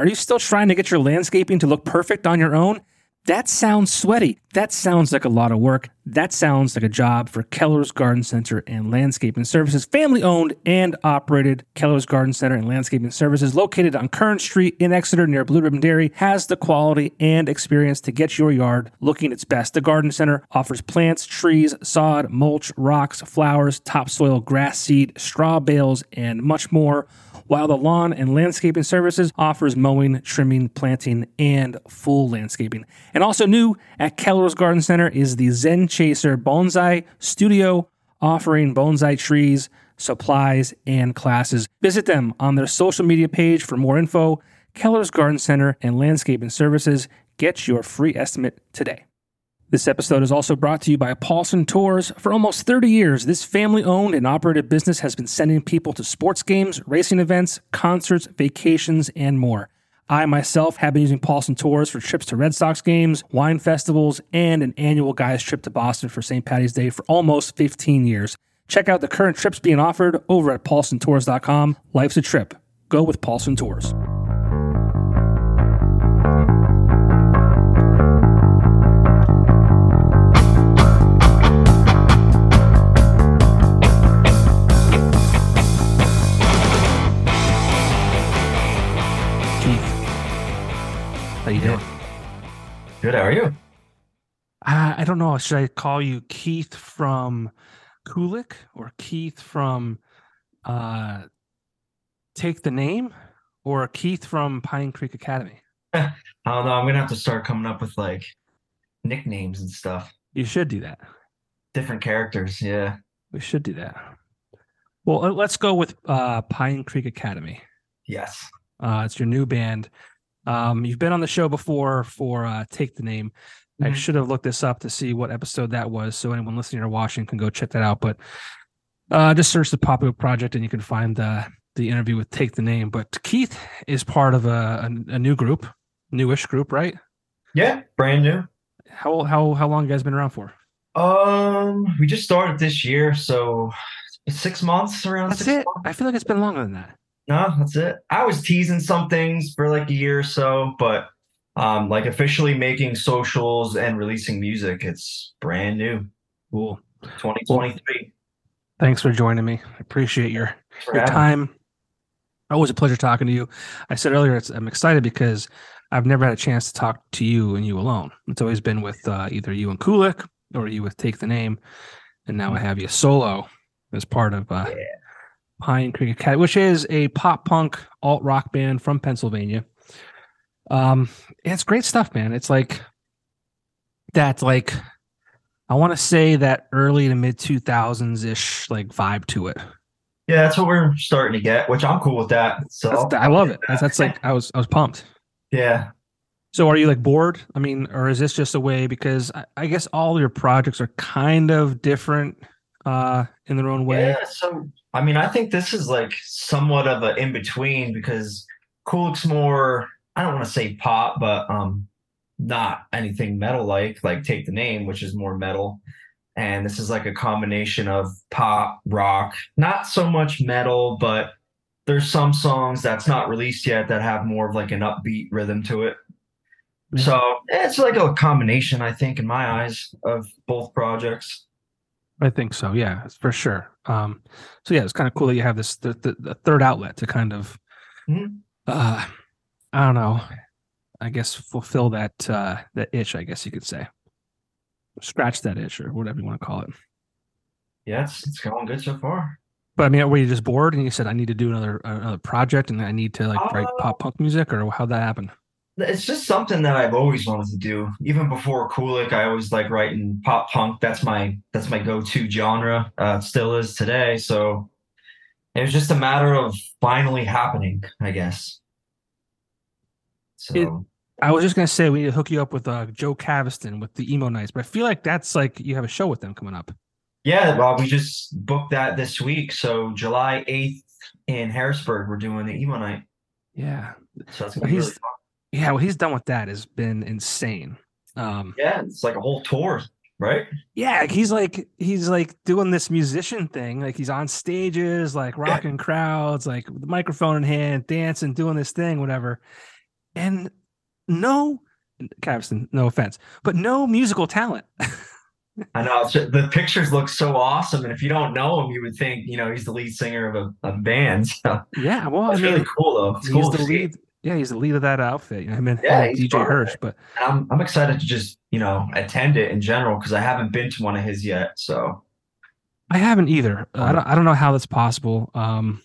Are you still trying to get your landscaping to look perfect on your own? That sounds sweaty. That sounds like a lot of work. That sounds like a job for Keller's Garden Center and Landscaping Services, family owned and operated. Keller's Garden Center and Landscaping Services, located on Kern Street in Exeter near Blue Ribbon Dairy, has the quality and experience to get your yard looking its best. The Garden Center offers plants, trees, sod, mulch, rocks, flowers, topsoil, grass seed, straw bales, and much more while the lawn and landscaping services offers mowing, trimming, planting, and full landscaping. And also new at Keller's Garden Center is the Zen Chaser Bonsai Studio, offering bonsai trees, supplies, and classes. Visit them on their social media page for more info. Keller's Garden Center and Landscaping Services. Get your free estimate today. This episode is also brought to you by Paulson Tours. For almost 30 years, this family owned and operated business has been sending people to sports games, racing events, concerts, vacations, and more. I myself have been using Paulson Tours for trips to Red Sox games, wine festivals, and an annual guys trip to Boston for St. Patty's Day for almost 15 years. Check out the current trips being offered over at paulsontours.com. Life's a trip. Go with Paulson Tours. How you doing? Good. How are you? Uh, I don't know. Should I call you Keith from Kulik or Keith from uh, Take the Name or Keith from Pine Creek Academy? I don't know. I'm gonna have to start coming up with like nicknames and stuff. You should do that. Different characters. Yeah. We should do that. Well, uh, let's go with uh, Pine Creek Academy. Yes. Uh, it's your new band. Um, you've been on the show before for uh, Take the Name. I Mhm. should have looked this up to see what episode that was, so anyone listening or watching can go check that out. But uh, just search the Popular Project and you can find the the interview with Take the Name. But Keith is part of a, a, a new group, newish group, right? Yeah. Brand new. How how how long you guys been around for? Um, we just started this year, so six months around. That's six it. months. I feel like it's been longer than that. No, that's it. I was teasing some things for like a year or so, but um, like officially making socials and releasing music, it's brand new. Cool. 2023. Thanks for joining me. I appreciate your your time. Always a pleasure talking to you. I said earlier, it's, I'm excited because I've never had a chance to talk to you and you alone. It's always been with uh, either you and Kulik or you with Take the Name, and now I have you solo as part of uh, Yeah. Pine Creek Academy, which is a pop punk alt rock band from Pennsylvania. Um, it's great stuff, man. It's like that, like I want to say that early to mid 2000s ish like vibe to it. Yeah, that's what we're starting to get, which I'm cool with that. So That's, I love it. That's, that's like I was I was pumped. yeah. So are you like bored? I mean, or is this just a way because I, I guess all your projects are kind of different uh in their own way. Yeah, so I mean, I think this is like somewhat of an in between because Kulik's more, I don't want to say pop, but um not anything metal like, like Take the Name, which is more metal. And this is like a combination of pop, rock, not so much metal, but there's some songs that's not released yet that have more of like an upbeat rhythm to it. So it's like a combination, I think, in my eyes, of both projects. I think so. Yeah, for sure. Um, so yeah, it's kind of cool that you have this the, the, the third outlet to kind of, Mhm. uh, I don't know, I guess fulfill that uh, that itch. I guess you could say, scratch that itch or whatever you want to call it. Yes, it's, going good so far. But I mean, were you just bored and you said I need to do another another project and I need to like write Uh, pop punk music or how'd that happen? It's just something that I've always wanted to do. Even before Kulik, I always like writing pop punk. That's my that's my go-to genre. Uh, it still is today. So it was just a matter of finally happening, I guess. So I was just gonna say we need to hook you up with uh, Joe Caviston with the emo nights, but I feel like that's like you have a show with them coming up. yeah, well, we just booked that this week. So July eighth in Harrisburg, we're doing the emo night. Yeah, So that's gonna be he's- really fun. Yeah. What he's done with that has been insane. Um, Yeah, it's like a whole tour, right? yeah, he's like he's like doing this musician thing. Like he's on stages, like rocking crowds, like with the microphone in hand, dancing, doing this thing, whatever. And no, Caviston, no offense, but no musical talent. I know the pictures look so awesome, and if you don't know him, you would think you know he's the lead singer of a, a band. So yeah, well, I it's mean, really cool though. It's he's cool the lead. Yeah, he's the lead of that outfit. You know, him and, Yeah, DJ fun. Hirsch. But I'm I'm excited to just you know attend it in general because I haven't been to one of his yet. So I haven't either. I don't. I don't know how that's possible. Um,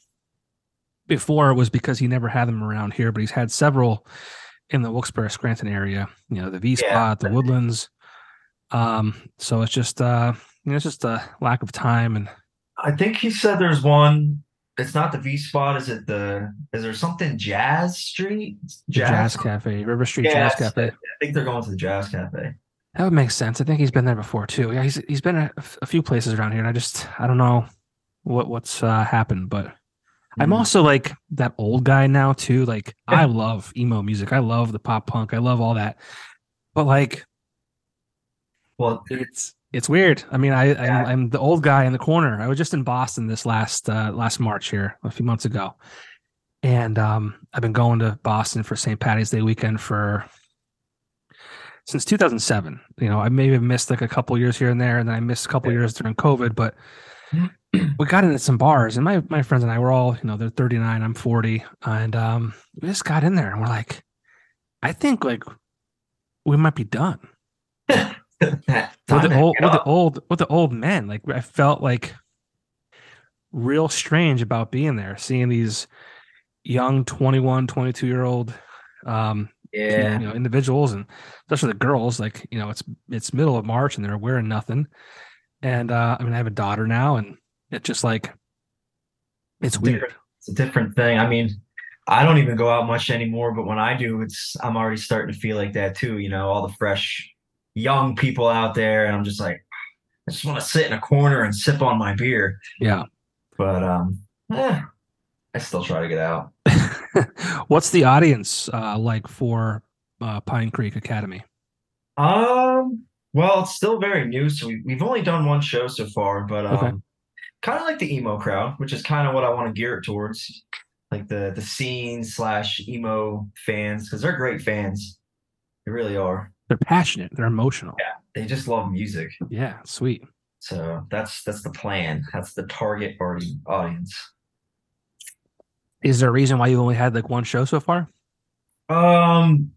before it was because he never had them around here, but he's had several in the Wilkes-Barre Scranton area. You know, the V Yeah. Spot, the Woodlands. Um, so it's just uh, you know, it's just a lack of time and I think he said there's one. It's not the V spot. Is it the? Is there something Jazz Street? the Jazz Cafe, River Street Yeah, Jazz Cafe. I think they're going to the Jazz Cafe. That would make sense. I think he's been there before too. Yeah, he's he's been a, a few places around here, and I just I don't know what what's uh, happened, but I'm Mhm. also like that old guy now too. Like I love emo music. I love the pop punk. I love all that. But like well. it's it's weird. I mean, I Yeah. I'm, I'm the old guy in the corner. I was just in Boston this last uh, last March here a few months ago, and um, I've been going to Boston for St. Patty's Day weekend for since 2007. You know, I maybe have missed like a couple years here and there, and then I missed a couple Yeah. years during COVID. But we got into some bars, and my my friends and I were all, you know, they're 39, I'm 40, and um, we just got in there, and we're like, I think like we might be done with the old with the old with the old men. Like I felt like real strange about being there, seeing these young 21, 22 year old um yeah. you know individuals and especially the girls like you know it's it's middle of march and they're wearing nothing and uh i mean i have a daughter now and it's just like it's weird It's a different thing. I mean, I don't even go out much anymore, but when I do, it's I'm already starting to feel like that too. You know, all the fresh young people out there, and I'm just like, I just want to sit in a corner and sip on my beer. yeah But um, eh, I still try to get out. what's the audience uh like for uh pine creek academy Um, well, it's still very new, so we, we've only done one show so far, but um, Okay. kind of like the emo crowd, which is kind of what I want to gear it towards, like the the scene slash emo fans, because they're great fans. They really are. They're passionate they're emotional Yeah, they just love music. yeah sweet So that's that's the plan. That's the target audience. is there a reason why you only had like one show so far Um,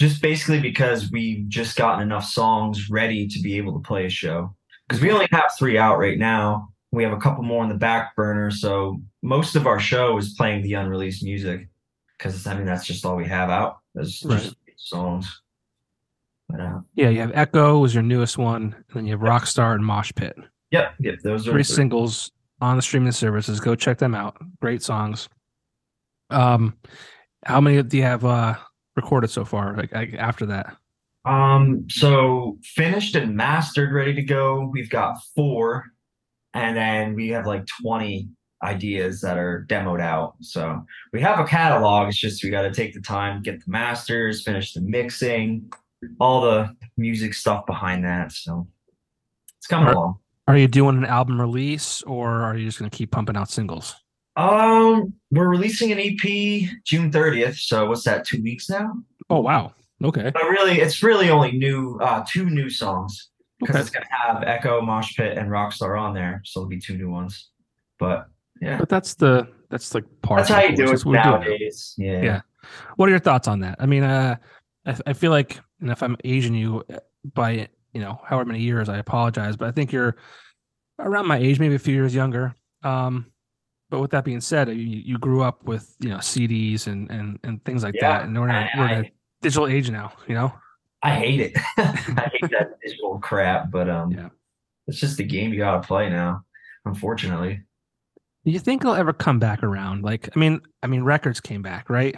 just basically because we've just gotten enough songs ready to be able to play a show. Because we only have three out right now. We have a couple more in the back burner, so most of our show is playing the unreleased music. Because I mean, that's just all we have out. Right. just songs. But uh, Yeah, you have Echo was your newest one, and then you have Rockstar and Mosh Pit. yep, yep. Those are Three singles on the streaming services. Go check them out. Great songs. Um, how many do you have uh recorded so far? Like, like after that, Um, so finished and mastered, ready to go. We've got four, and then we have like 20 ideas that are demoed out. So we have a catalog. It's just we got to take the time, get the masters, finish the mixing, all the music stuff behind that. So it's coming Are- along. are you doing an album release, or are you just going to keep pumping out singles? Um, we're releasing an EP June 30th. So what's that? Two weeks now. Oh wow, okay, But really, it's really only new, uh, two new songs. because okay. it's gonna have Echo, Mosh Pit, and Rockstar on there, so it'll be two new ones. But yeah, But that's the that's like part. that's how you do it what we're doing nowadays. Yeah. Yeah. What are your thoughts on that? I mean, uh, I, I feel like, and if I'm aging you by you know however many years, I apologize, but I think you're around my age, maybe a few years younger. Um, but with that being said, you, you grew up with you know CDs and and and things like Yeah, that, and we're in, a, I, we're in a digital age now. You know, I hate it. I hate that digital crap, but um, Yeah. it's just the game you gotta play now. Unfortunately, do you think it'll ever come back around? Like, I mean, I mean, records came back, right?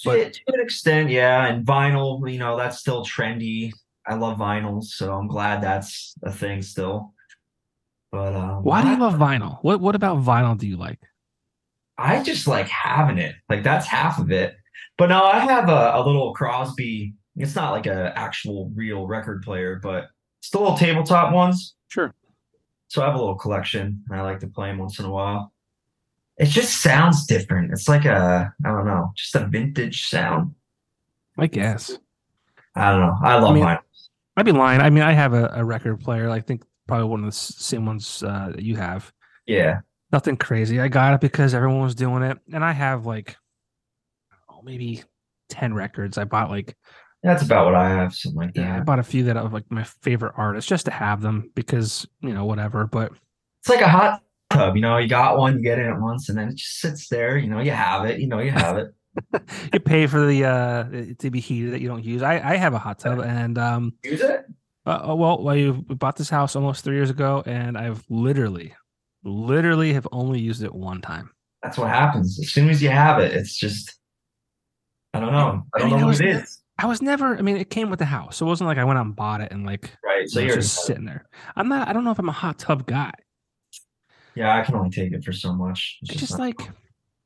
To, to an extent, yeah. And vinyl, you know, that's still trendy. I love vinyls, so I'm glad that's a thing still. But um, why do you love vinyl? What what about vinyl do you like? I just like having it. Like that's half of it. But no, I have a, a little Crosley. It's not like a actual real record player, but it's the little tabletop ones. Sure. So I have a little collection, and I like to play them once in a while. It just sounds different. It's like a I don't know, just a vintage sound. I guess. I don't know. I love I mean, vinyl. I'd be lying. I mean, I have a, a record player. I think probably one of the same ones uh, that you have. Yeah, Nothing crazy. I got it because everyone was doing it, and I have like, oh, maybe ten records. I bought like, that's about what I have. Something like that. yeah, I bought a few that are like my favorite artists just to have them because you know whatever. But It's like a hot tub. You know, you got one, you get in it once, and then it just sits there. You know, you have it. You know, you have it. you pay for the uh to be heated that you don't use. I I have a hot tub, and um, Use it. uh, well, well, you bought this house almost three years ago, and I've literally, literally have only used it one time. That's what happens. As soon as you have it, it's just I don't know. I I don't mean, know what it. I was never. I mean, it came with the house, so it wasn't like I went out and bought it and like Right. So you're just sitting there. I'm not. I don't know if I'm a hot tub guy. Yeah, I can only take it for so much. It's It's just not- like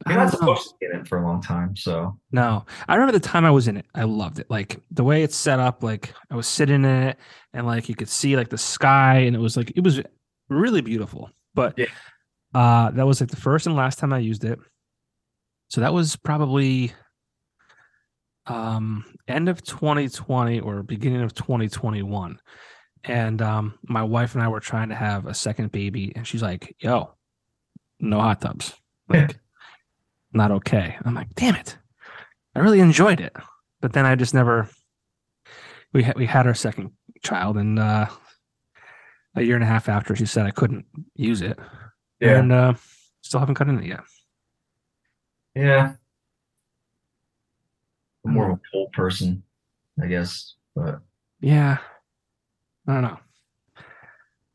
I you're not know. supposed to get in for a long time. So No, I remember the time I was in it. I loved it. Like the way it's set up. Like I was sitting in it, and like you could see like the sky, and it was like it was really beautiful. But Yeah. uh, that was like the first and last time I used it. So that was probably um end of 2020 or beginning of 2021 and um my wife and i were trying to have a second baby and she's like yo no hot tubs. Like not okay. I'm like damn it. I really enjoyed it. But then i just never we had we had our second child and uh a year and a half after she said i couldn't use it. And uh still haven't gotten in it yet. Yeah. I'm more of a cold person, I guess. But Yeah. I don't know.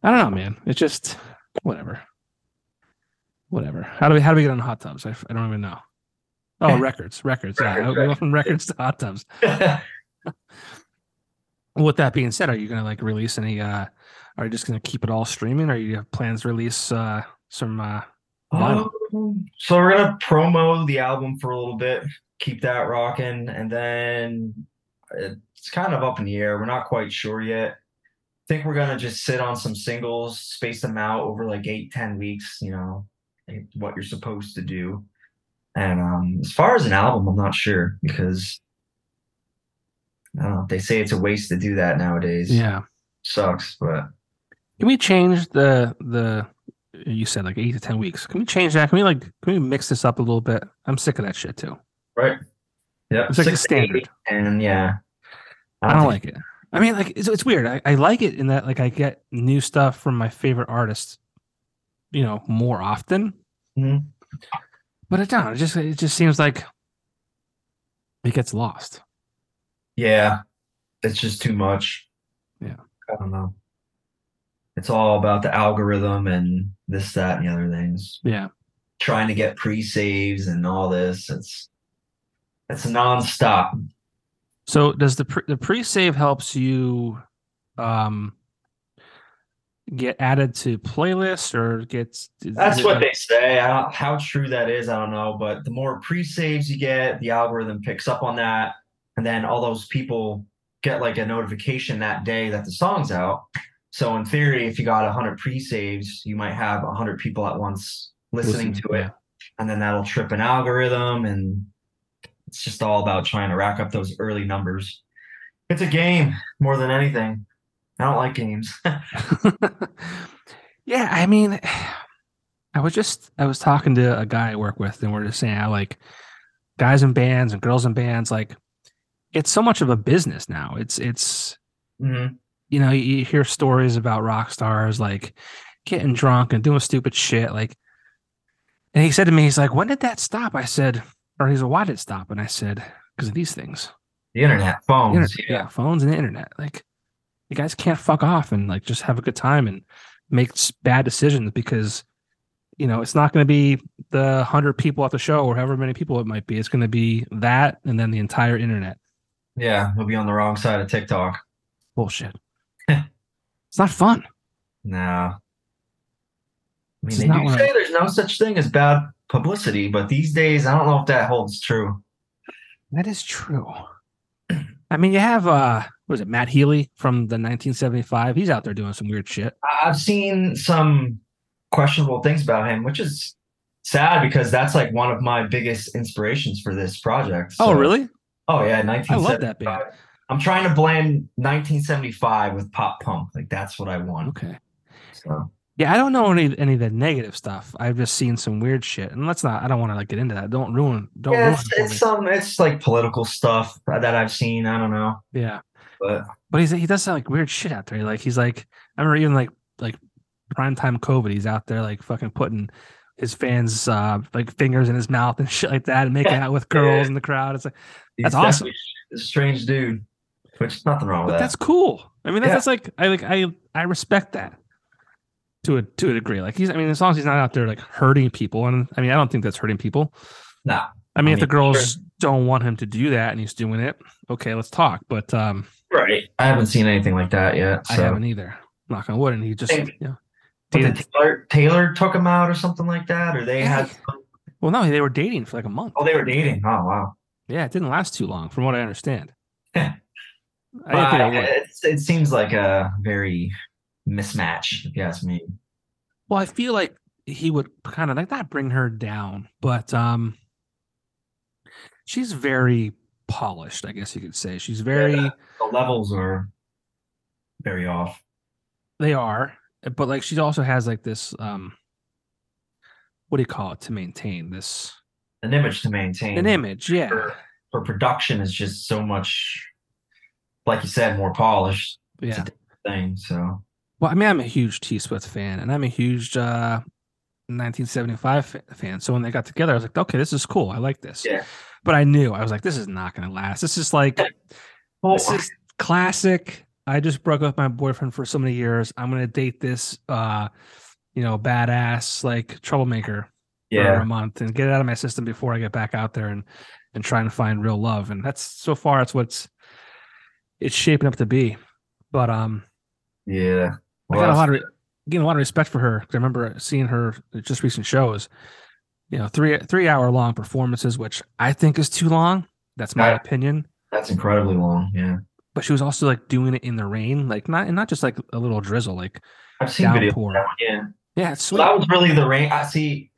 I don't know, man. It's just whatever. Whatever. How do we how do we get on hot tubs? I, I don't even know. Oh, records, records. Yeah, we go from records to hot tubs. With that being said, are you gonna like release any? uh Are you just gonna keep it all streaming? Or you have plans to release uh some? uh Vinyl. Um, so we're gonna promo the album for a little bit, keep that rocking, and then it's kind of up in the air. We're not quite sure yet. I think we're gonna just sit on some singles, space them out over like eight, ten weeks. You know, what you're supposed to do. And um, as far as an album, I'm not sure because I don't know. They say it's a waste to do that nowadays. Yeah. sucks, but Can we change the the? You said like eight to ten weeks. Can we change that? Can we like? Can we mix this up a little bit? I'm sick of that shit too. right. Yeah, It's like six eight, standard. and yeah, I don't think- like it. I mean, like it's, it's weird. I, I like it in that like I get new stuff from my favorite artists, you know, more often. Mhm. But it don't. It just it just seems like it gets lost. Yeah, it's just too much. Yeah. I don't know. It's all about the algorithm and this, that, and the other things. Yeah. Trying to get pre-saves and all this. It's it's nonstop. So does the pre, the pre-save helps you um get added to playlists or gets That's what they say. I don't, how true that is, I don't know. But the more pre-saves you get, the algorithm picks up on that, and then all those people get like a notification that day that the song's out. So in theory, if you got hundred pre-saves, you might have hundred people at once listening Listen, to it, and then that'll trip an algorithm, and it's just all about trying to rack up those early numbers. It's a game more than anything. I don't like games. yeah, I mean, I was just I was talking to a guy I work with, and we're just saying how like guys in bands and girls in bands, like it's so much of a business now. It's it's Mhm. you know you hear stories about rock stars like getting drunk and doing stupid shit, like. And he said to me, he's like, "When did that stop?" I said, or he's like, "Why did it stop?" And I said, "Because of these things." The internet, The phones, internet, yeah. phones and the internet. Like, you guys can't fuck off and like just have a good time and make bad decisions because you know, it's not going to be the hundred people at the show or however many people it might be. It's going to be that, and then the entire internet. Yeah, we'll be on the wrong side of TikTok. Bullshit. it's not fun. No. I mean, they do say I- there's no such thing as bad publicity, but these days, I don't know if that holds true. That is true. I mean, you have uh, what was it Matt Healy from the 1975? He's out there doing some weird shit. I've seen some questionable things about him, which is sad because that's like one of my biggest inspirations for this project. oh, really? Oh yeah, 1975. I 1975. love that band. I'm trying to blend 1975 with pop punk. Like that's what I want. Okay. So Yeah, I don't know any any of the negative stuff. I've just seen some weird shit, and let's not. I don't want to like get into that. Don't ruin. Don't yeah, ruin it's, it it's some it's like political stuff that I've seen. I don't know, Yeah, but but he's he does sound like weird shit out there. Like he's like I remember even like like prime time COVID. He's out there like fucking putting his fans uh like fingers in his mouth and shit like that, and making out with girls in the crowd. It's like, he's That's awesome. definitely a strange dude. Which nothing wrong with but that. that's cool. I mean, that's, Yeah. that's like I like I I respect that to a to a degree. Like he's I mean, as long as he's not out there like hurting people, and I mean, I don't think that's hurting people. no. I mean, if the mean, girls don't want him to do that and he's doing it, okay, let's talk. But um, Right. I haven't seen anything like that yet. I haven't either. Knock on wood. And he just, Think- you know, did Taylor, Taylor took him out or something like that, or they Yeah. had. Well, no, they were dating for like a month. oh, they were dating. Oh wow. Yeah, it didn't last too long, from what I understand. I it it seems like a very mismatch, if you ask me. Well, I feel like he would kind of like that bring her down, but um, she's very polished. I guess you could say she's very. Yeah. The levels are very off. They are, but like she also has like this um, what do you call it to maintain this An image to maintain. an image? Yeah, For, for production is just so much, like you said, more polished yeah. thing. So Well, I mean, I'm a huge T Swift fan, and I'm a huge uh, 1975 fan. So when they got together, I was like, okay, this is cool. I like this. Yeah. But I knew I was like, this is not going to last. This is like well, this is classic. I just broke up with my boyfriend for so many years. I'm going to date this, uh, you know, badass like troublemaker for a month and get it out of my system before I get back out there and and trying to find real love. And that's so far, it's what's it's shaping up to be. But um, yeah. I got a lot of re- getting a lot of respect for her. I remember seeing her just recent shows. You know, three three hour long performances, which I think is too long. That's my Yeah. opinion. That's incredibly long. Yeah, But she was also like doing it in the rain, like not and not just like a little drizzle. Like I've seen videos. Downpour. that one, yeah. yeah, it's So sweet. that was really the rain. I see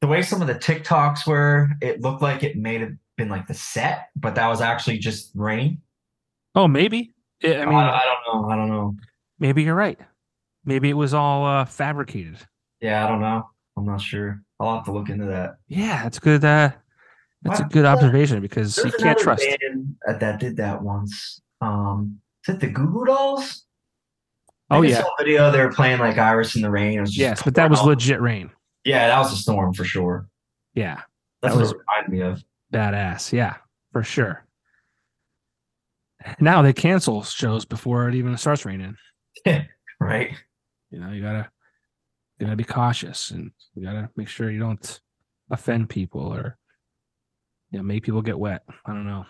the way some of the TikToks were. It looked like it may have been like the set, but that was actually just rain. oh, maybe. I I I mean, mean, I, don't know. I don't know. maybe you're right. Maybe it was all uh, fabricated. Yeah, I don't know. I'm not sure. I'll have to look into that. Yeah, that's good. Uh, that's a good observation because you can't trust. band uh, that did that once. Um, is it the Goo Goo Dolls? Oh yeah, saw a video they were playing like Iris in the rain. It was yes, but that was out. legit rain. Yeah, that was a storm for sure. Yeah, That's That what was- it reminded me of. badass. Yeah, for sure. Now they cancel shows before it even starts raining. Right? You know, you gotta you gotta be cautious and you gotta make sure you don't offend people or you know make people get wet. I don't know.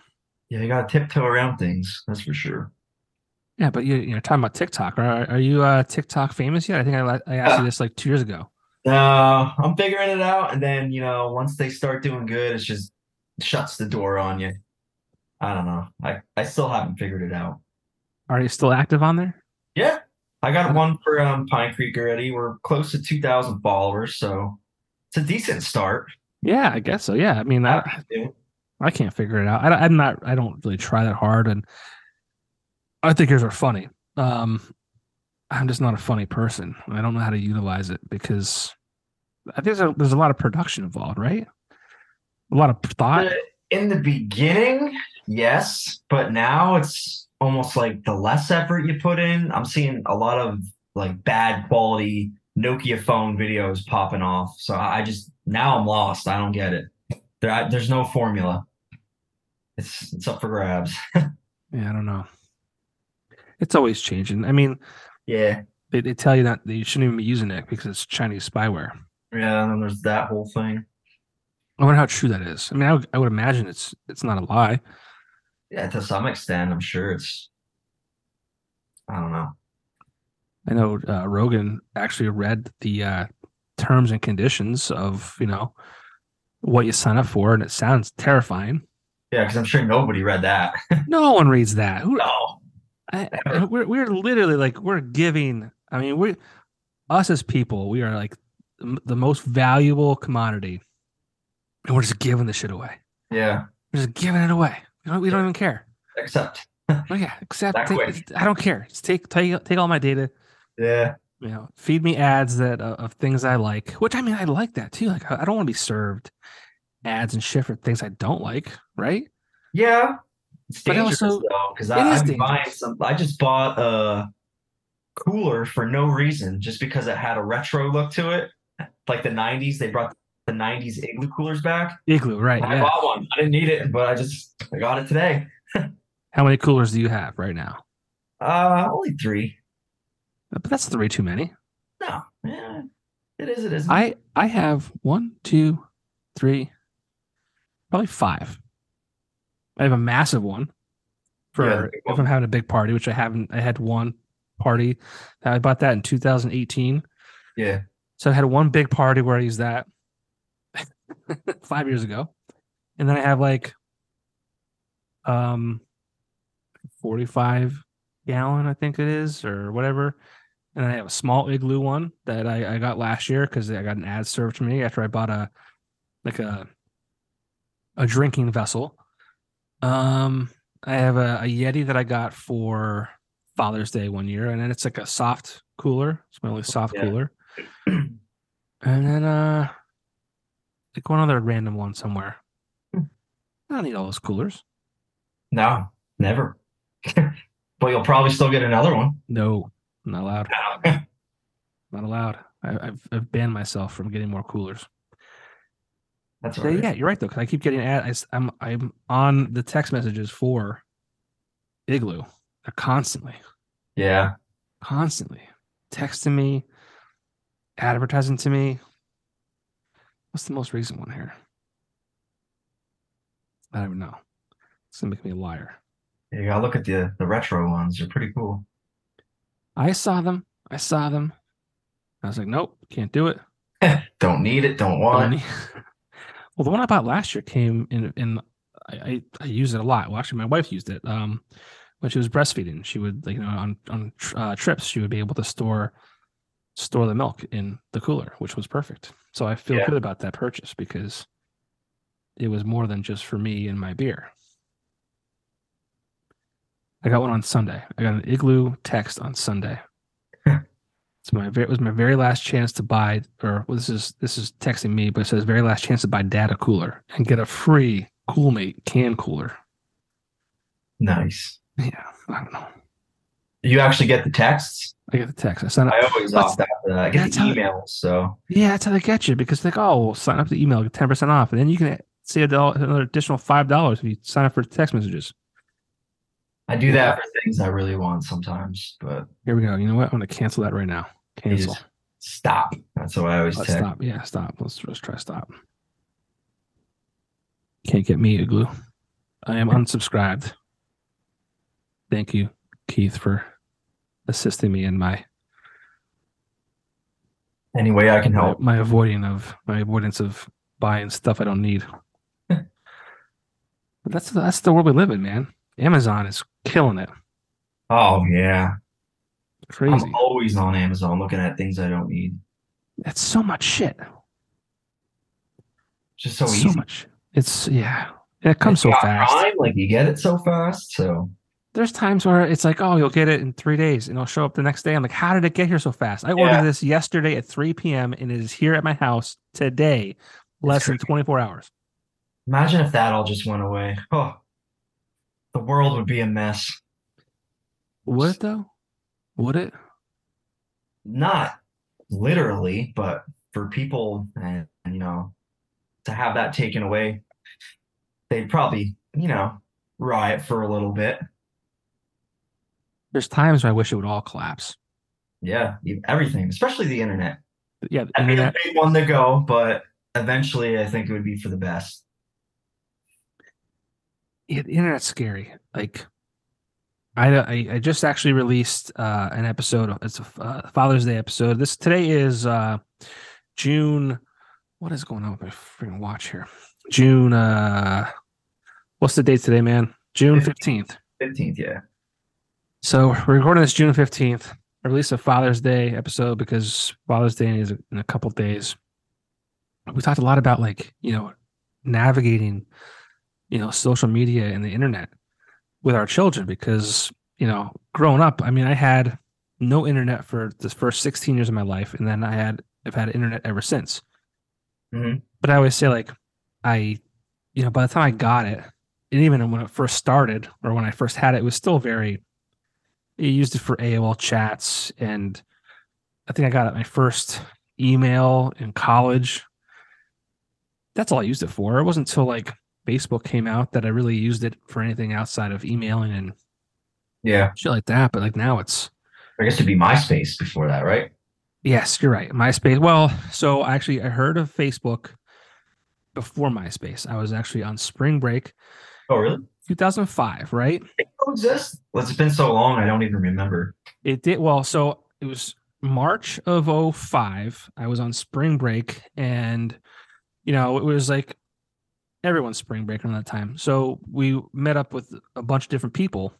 Yeah, you got to tiptoe around things. That's for sure. Yeah, but you you know talking about TikTok. Are are you uh TikTok famous yet? I think I I asked you this like two years ago. No, I'm figuring it out, and then you know, once they start doing good, it's just shuts the door on you. I don't know. I I still haven't figured it out. Are you still active on there? Yeah, I got one for um, Pine Creek already. We're close to 2,000 followers, so it's a decent start. Yeah, I guess so. Yeah, I mean, I, I can't figure it out. I, I'm not. I don't really try that hard, and I think yours are funny. Um, I'm just not a funny person. I don't know how to utilize it because I think there's a, there's a lot of production involved, right? A lot of thought. In the beginning, yes, but now it's almost like the less effort you put in. I'm seeing a lot of like bad quality Nokia phone videos popping off. So I just now I'm lost. I don't get it. There, I, there's no formula. It's it's up for grabs. Yeah, I don't know. It's always changing. I mean, yeah, they, they tell you that you shouldn't even be using it because it's Chinese spyware. Yeah, and then there's that whole thing. I wonder how true that is. I mean, I would, I would imagine it's it's not a lie. Yeah, to some extent, I'm sure it's. I don't know. I know uh, Rogan actually read the uh, terms and conditions of you know what you sign up for, and it sounds terrifying. Yeah, because I'm sure nobody read that. No one reads that. Who, no. I, I- we're we're literally like we're giving. I mean, we us as people, we are like the the most valuable commodity, and we're just giving the shit away. Yeah, We're just giving it away. We don't, we don't even care. except. Oh yeah, except take. I don't care. Just take take take all my data. Yeah. You know, feed me ads that uh, of things I like. Which I mean, I like that too. Like I I don't want to be served ads and shit for things I don't like. Right? Yeah. It's But dangerous also- though, because I'm buying some. I just bought a cooler for no reason, just because it had a retro look to it, like the '90s. They brought the '90s igloo coolers back. Igloo, right? I Yeah. bought one. I didn't need it, but I just I got it today. How many coolers do you have right now? Uh, only three. But that's three too many. No, yeah, it is. It is. I I have one, two, three, probably five. I have a massive one for Yeah, big if I'm having a big party, which I haven't. I had one party. that I bought that in 2018. yeah. So I had one big party where I used that five years ago, and then I have like um 45 gallon, I think it is, or whatever. And I have a small igloo one that I, I got last year because I got an ad served to me after I bought a like a a drinking vessel. Um, I have a, a Yeti that I got for Father's Day one year, and then it's like a soft cooler. It's my only soft Yeah. cooler. and then uh like one other random one somewhere. Hmm. I don't need all those coolers. No, never. but you'll probably still get another one. No, not allowed. Not allowed. I, I've I've banned myself from getting more coolers. That's right. yeah, you're right though, because I keep getting ad. I, am I'm on the text messages for Igloo. They're constantly, Yeah. constantly texting me, advertising to me. What's the most recent one here? I don't know. It's gonna make me a liar. You gotta look at the the retro ones. They're pretty cool. I saw them. I saw them. I was like, nope, can't do it. Don't need it. Don't want it. well, the one I bought last year came in. In I, I I used it a lot. Well, actually, my wife used it. Um, when she was breastfeeding, she would like you know on on uh, trips she would be able to store store the milk in the cooler, which was perfect. So I feel Yeah. good about that purchase because it was more than just for me and my beer. I got one on Sunday. I got an igloo text on Sunday. it's my it was my very last chance to buy, or well, this is this is texting me, but it says very last chance to buy data cooler and get a free Coolmate can cooler. Nice. Yeah, I don't know. You actually get the texts? I get the text. I sign up. I always opt out for that. I get the emails, so Yeah, that's how they get you because they're like, oh, well, sign up the email, get ten percent off, and then you can see a dollar, another additional five dollars if you sign up for text messages. I do that for things I really want sometimes. But Here we go. You know what? I'm gonna cancel that right now. Cancel. Stop. That's what I always Let's text. stop. Yeah, stop. Let's let's try stop. Can't get me igloo. I am unsubscribed. Thank you, Keith, for assisting me in my Any way I can help. my avoiding of my avoidance of buying stuff I don't need. but that's that's the world we live in, man. Amazon is killing it. Oh yeah. Crazy. I'm always on Amazon looking at things I don't need. That's so much shit. It's just so so easy. much. It's yeah. It comes so fast. Prime, like you get it so fast. So There's times where it's like, oh, you'll get it in three days, and it'll show up the next day. I'm like, how did it get here so fast? I ordered this yesterday at 3 p.m. and it is here at my house today, less than 24 hours. imagine if that all just went away. Oh, the world would be a mess. Would it though? Would it? Not literally, but for people and you know to have that taken away, they'd probably you know riot for a little bit. There's times where I wish it would all collapse. Yeah, everything, especially the internet. yeah, the be a big one to go, but eventually, I think it would be for the best. Yeah, the internet's scary. Like, I I, I just actually released uh, an episode. It's a uh, Father's Day episode. This today is uh, June. What is going on with my freaking watch here? June. uh What's the date today, man? June fifteenth. Fifteenth, yeah. So we're recording this June fifteenth. I released a Father's Day episode because Father's Day is in a couple days. We talked a lot about like you know navigating, you know, social media and the internet with our children because you know growing up, I mean, I had no internet for the first sixteen years of my life, and then I had I've had internet ever since. Mhm. But I always say like I, you know, by the time I got it, and even when it first started or when I first had it, it was still very I used it for AOL chats, and I think I got my first email in college. That's all I used it for. It wasn't until like Facebook came out that I really used it for anything outside of emailing and Yeah. shit like that. But like now it's I guess it'd be MySpace before that, right? yes, you're right. MySpace. Well, so actually I heard of Facebook before MySpace. I was actually on spring break, Oh, really? 2005, right? It still exists? Well, it's been so long, I don't even remember. It did well. So it was March of 05. I was on spring break, and you know it was like everyone's spring break around that time. So we met up with a bunch of different people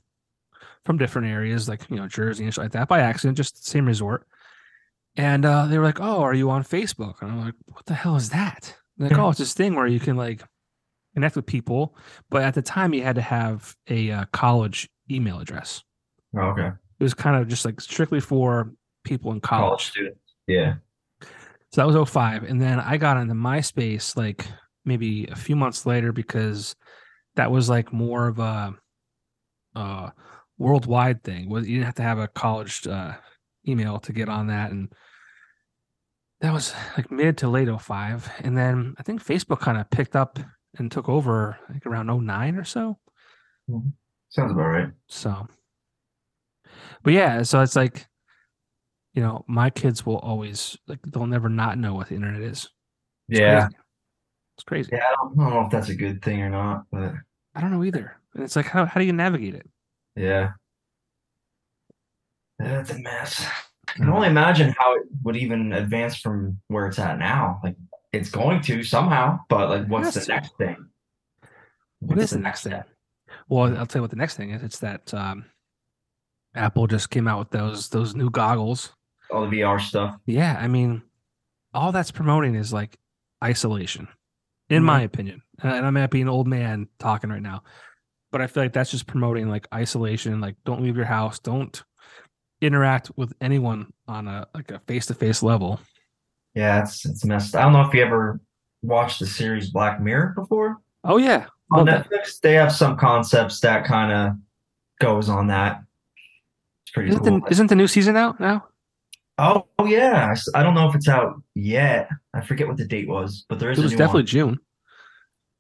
from different areas, like you know Jersey and shit like that, by accident, just the same resort. And uh, they were like, "Oh, are you on Facebook?" And I'm like, "What the hell is that?" And like, "Oh, it's this thing where you can like connect with people, but at the time you had to have a uh, college email address." Oh, okay. it was kind of just like strictly for people in College college. students. Yeah. So that was 05. And then I got into MySpace like maybe a few months later because that was like more of a uh worldwide thing. Was you didn't have to have a college uh email to get on that and that was like mid to late 05 and then I think Facebook kind of picked up and took over like around 09 or so. Sounds about right. So, but yeah, so it's like, you know, my kids will always like they'll never not know what the internet is. It's Yeah. crazy. it's crazy. Yeah, I don't, know if that's a good thing or not, but I don't know either. And it's like, how how do you navigate it? yeah. It's a mess. I Mm-hmm. can only imagine how it would even advance from where it's at now. Like it's going to somehow, but like what's the next thing? What What's the next thing? Well, I'll tell you what the next thing is. It's that um, Apple just came out with those those new goggles. All the VR stuff. Yeah, I mean, all that's promoting is like isolation, in Mhm. my opinion. And and I might be an old man talking right now, but I feel like that's just promoting like isolation. Like, don't leave your house. Don't interact with anyone on a like a face to face level. Yeah, it's it's messed. I don't know if you ever watched the series Black Mirror before. Oh yeah, On that- Netflix, they have some concepts that kind of goes on that. It's pretty isn't cool. the, isn't the new season out now? Oh, oh yeah, I don't know if it's out yet. I forget what the date was, but there is It was definitely one. June.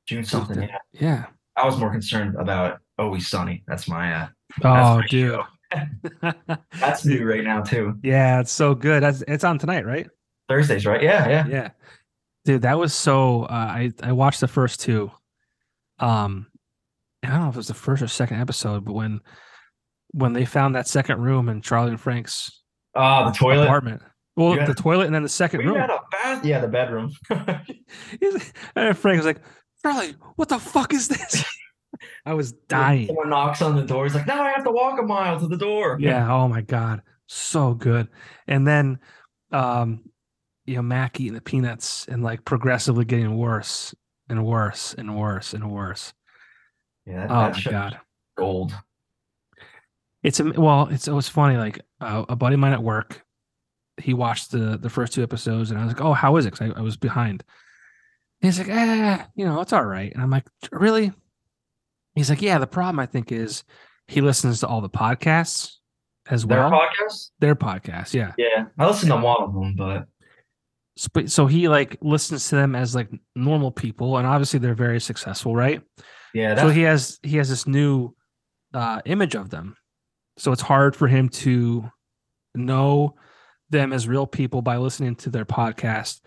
June something. Yeah, Yeah. I was more concerned about Always Sunny. That's my uh, Oh, my dude. that's new right now too. yeah, it's so good. That's it's on tonight, right? Thursdays, right? Yeah, yeah. Yeah. Dude, that was so uh, I I watched the first two. Um I don't know if it was the first or second episode, but when when they found that second room in Charlie and Frank's Ah, the toilet. apartment. Well, Yeah. the toilet and then the second We room. had a bath. Yeah, the bedroom. And Frank was like, Charlie, what the fuck is this? I was dying. Someone knocks on the door. He's like, "Now I have to walk a mile to the door." Yeah. Oh my God. So good. And then um, you know, Mac eating the peanuts and like progressively getting worse and worse and worse and worse. yeah. That, Oh that my God. gold. It's am- well, it's it was funny. Like uh, a buddy of mine at work, he watched the the first two episodes, and I was like, "Oh, how is it?" 'Cause I, I was behind. And he's like, "Ah, you know, it's all right." And I'm like, "Really?" He's like, "Yeah." The problem I think is he listens to all the podcasts as well. Their well. podcast. Their podcasts, yeah. Yeah, I listen to one of them, but So, he like listens to them as like normal people, and obviously they're very successful, right? yeah, so he has he has this new uh image of them so it's hard for him to know them as real people by listening to their podcast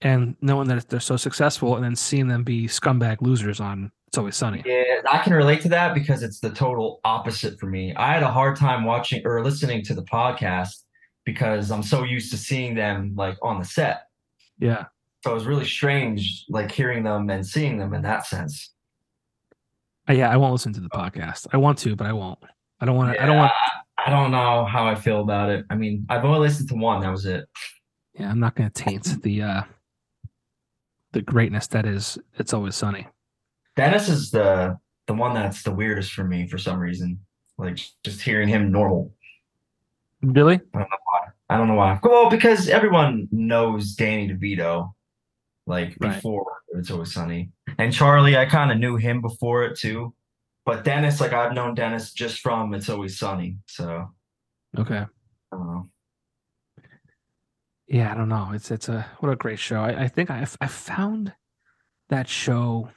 and knowing that they're so successful and then seeing them be scumbag losers on It's Always Sunny. Yeah, I can relate to that because it's the total opposite for me. I had a hard time watching or listening to the podcast because I'm so used to seeing them like on the set. Yeah. So it was really strange like hearing them and seeing them in that sense. Uh, yeah, I won't listen to the podcast. I want to, but I won't. I don't want to. I don't want. I don't know how I feel about it. I mean, I've only listened to one. That was it. Yeah, I'm not going to taint the uh the greatness that is. It's always sunny. Dennis is the the one that's the weirdest for me for some reason. Like just hearing him normal. Really? I don't know why. I don't know why. Well, because everyone knows Danny DeVito, like Right. before It's Always Sunny, and Charlie. I kind of knew him before it too, but Dennis, like I've known Dennis just from It's Always Sunny. So Okay. I don't know. Yeah, I don't know. It's it's a what a great show. I, I think I I found that show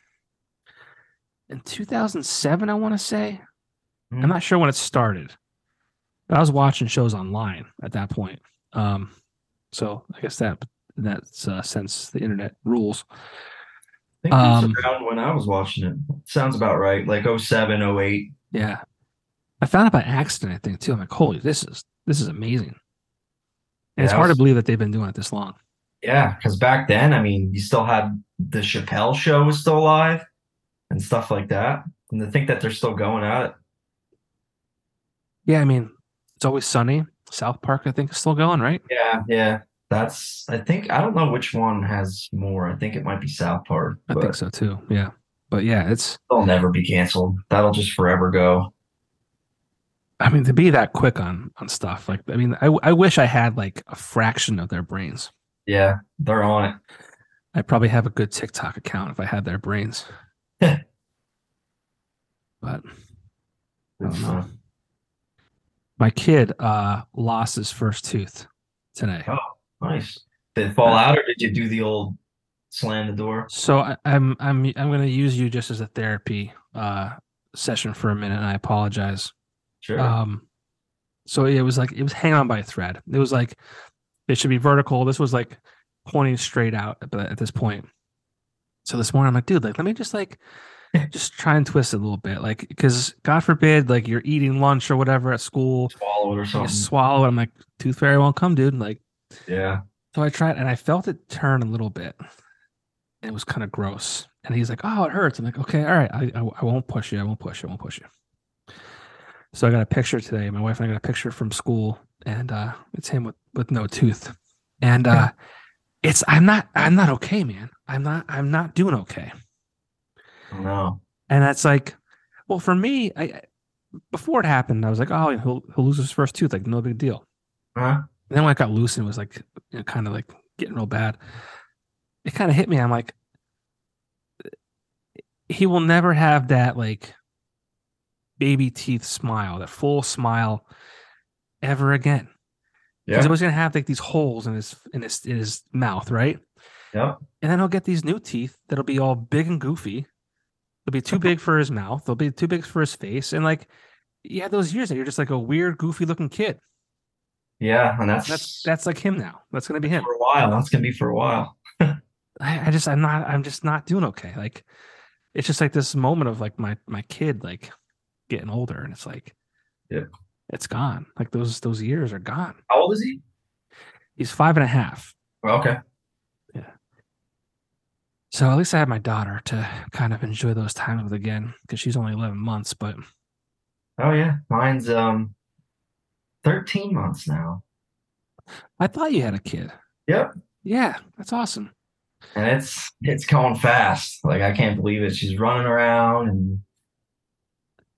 in 2007. I want to say. Hmm. I'm not sure when it started, I was watching shows online at that point. Um, so I guess that that's uh, since the internet rules. I think it was Um, around when I was watching it. Sounds about right. Like 07, 08. Yeah, I found it by accident. I think too. I'm like, holy, this is this is amazing. And it's Yeah, I hard to believe that they've been doing it this long. Yeah, because back then, I mean, you still had the Chappelle show was still alive and stuff like that. And to think that they're still going at it. Yeah, I mean, it's always sunny. South Park, I think, is still going, right? Yeah, yeah. That's I think I don't know which one has more. I think it might be South Park, I think so too. Yeah, but yeah, it's. they'll never be canceled. That'll just forever go. I mean, to be that quick on on stuff like, I mean, I I wish I had like a fraction of their brains. Yeah, they're on it. I probably have a good TikTok account if I had their brains. but I don't know. Uh, My kid uh lost his first tooth today. Oh. nice. Did it fall out or did you do the old slam the door? So I, I'm I'm I'm gonna use you just as a therapy uh session for a minute, and I apologize. Sure. Um, so it was like it was hanging on by a thread. It was like it should be vertical. This was like pointing straight out at, at this point. So this morning I'm like, dude, like let me just like just try and twist it a little bit, like because God forbid, like you're eating lunch or whatever at school, Swallow it or something. swallow it. I'm like, tooth fairy won't come, dude. Like yeah. so I tried and I felt it turn a little bit. It was kind of gross. And he's like, "Oh, it hurts." I'm like, "Okay, all right. I, I I won't push you. I won't push you. I won't push you." So I got a picture today. My wife and I got a picture from school, and uh, it's him with with no tooth. And uh, it's I'm not I'm not okay, man. I'm not I'm not doing okay. No. And that's like, well, for me, I I- before it happened, I was like, "Oh, he'll he'll lose his first tooth. Like, no big deal." Huh? And then when it got loose and it was like, you know, kind of like getting real bad, it kind of hit me. I'm like, he will never have that like baby teeth smile, that full smile ever again. Because Yeah. he was gonna have like these holes in his in his in his mouth, right? Yep. And then he'll get these new teeth that'll be all big and goofy. They'll be too big for his mouth. They'll be too big for his face. And like, yeah, those years that you're just like a weird, goofy looking kid. Yeah. And that's That's that's like him now. That's gonna be him. for a while. That's gonna be for a while. I, I just I'm not I'm just not doing okay. Like it's just like this moment of like my my kid like getting older and it's like Yeah. it's gone. Like those those years are gone. How old is he? He's five and a half. Okay. So at least I had my daughter to kind of enjoy those times with again because she's only 11 months. But Oh yeah. Mine's um 13 months now. I thought you had a kid. Yep. Yeah, that's awesome. And it's it's going fast. Like I can't believe it. She's running around and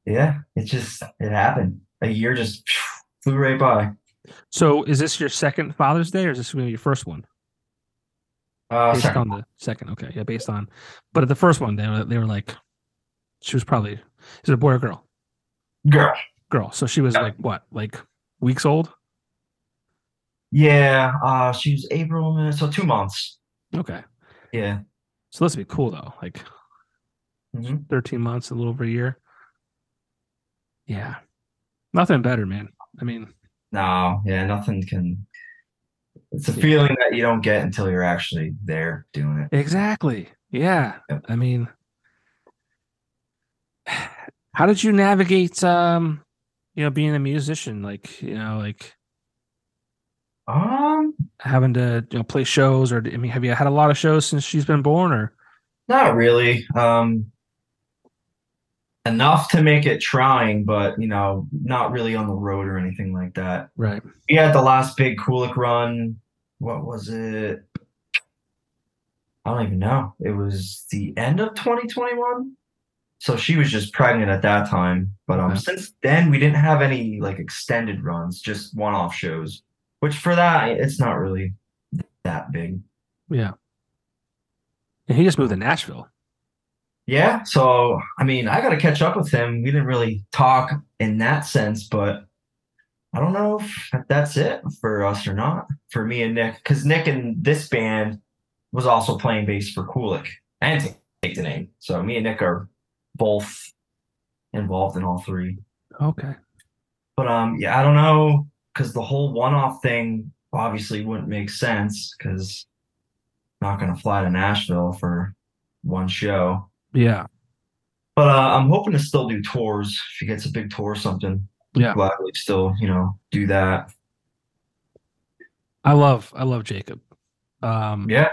yeah, it just it happened. A year just flew right by. So is this your second Father's Day or is this gonna be your first one? Uh Based second on the second, okay, yeah, based on. But at the first one, they were they were like, she was probably is it a boy or girl? girl. Girl. So she was Yeah. like what, like weeks old? Yeah, uh she was April, so two months. Okay. Yeah. So this would be cool though. Like Mhm. 13 months, a little over a year. Yeah. Nothing better, man. I mean, No, yeah, nothing can It's a feeling that you don't get until you're actually there doing it. Exactly. Yeah. Yep. I mean, how did you navigate, um, you know, being a musician? Like, you know, like Um, having to, you know, play shows, or I mean, have you had a lot of shows since she's been born, or? not really. Um, enough to make it trying, but you know, not really on the road or anything like that. Right. We had the last big Kulick run. What was it? I don't even know. It was the end of 2021. So she was just pregnant at that time. But um, since then we didn't have any like extended runs, just one-off shows. Which for that, it's not really that big. Yeah. And he just moved to Nashville. Yeah. So I mean, I got to catch up with him. We didn't really talk in that sense, but I don't know if that's it for us or not. For me and Nick, because Nick and this band was also playing bass for Kulick and Take the Name. So me and Nick are both involved in all three. Okay. But um, yeah, I don't know because the whole one-off thing obviously wouldn't make sense because not gonna fly to Nashville for one show. Yeah. But uh, I'm hoping to still do tours. If he gets a big tour or something, Yeah. gladly still, you know, do that. I love, I love Jacob. Um, Yeah.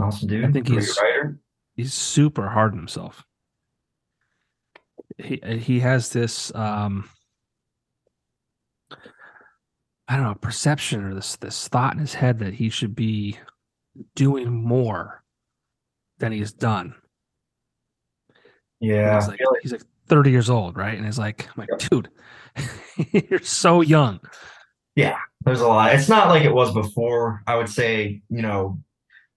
Awesome dude. I think Great he's- writer. he's super hard on himself. He he has this um I don't know, perception or this this thought in his head that he should be doing more than he's done. Yeah. he's like he's like 30 years old, right? And he's like, I'm like, dude, you're so young. Yeah, there's a lot. It's not like it was before. I would say, you know,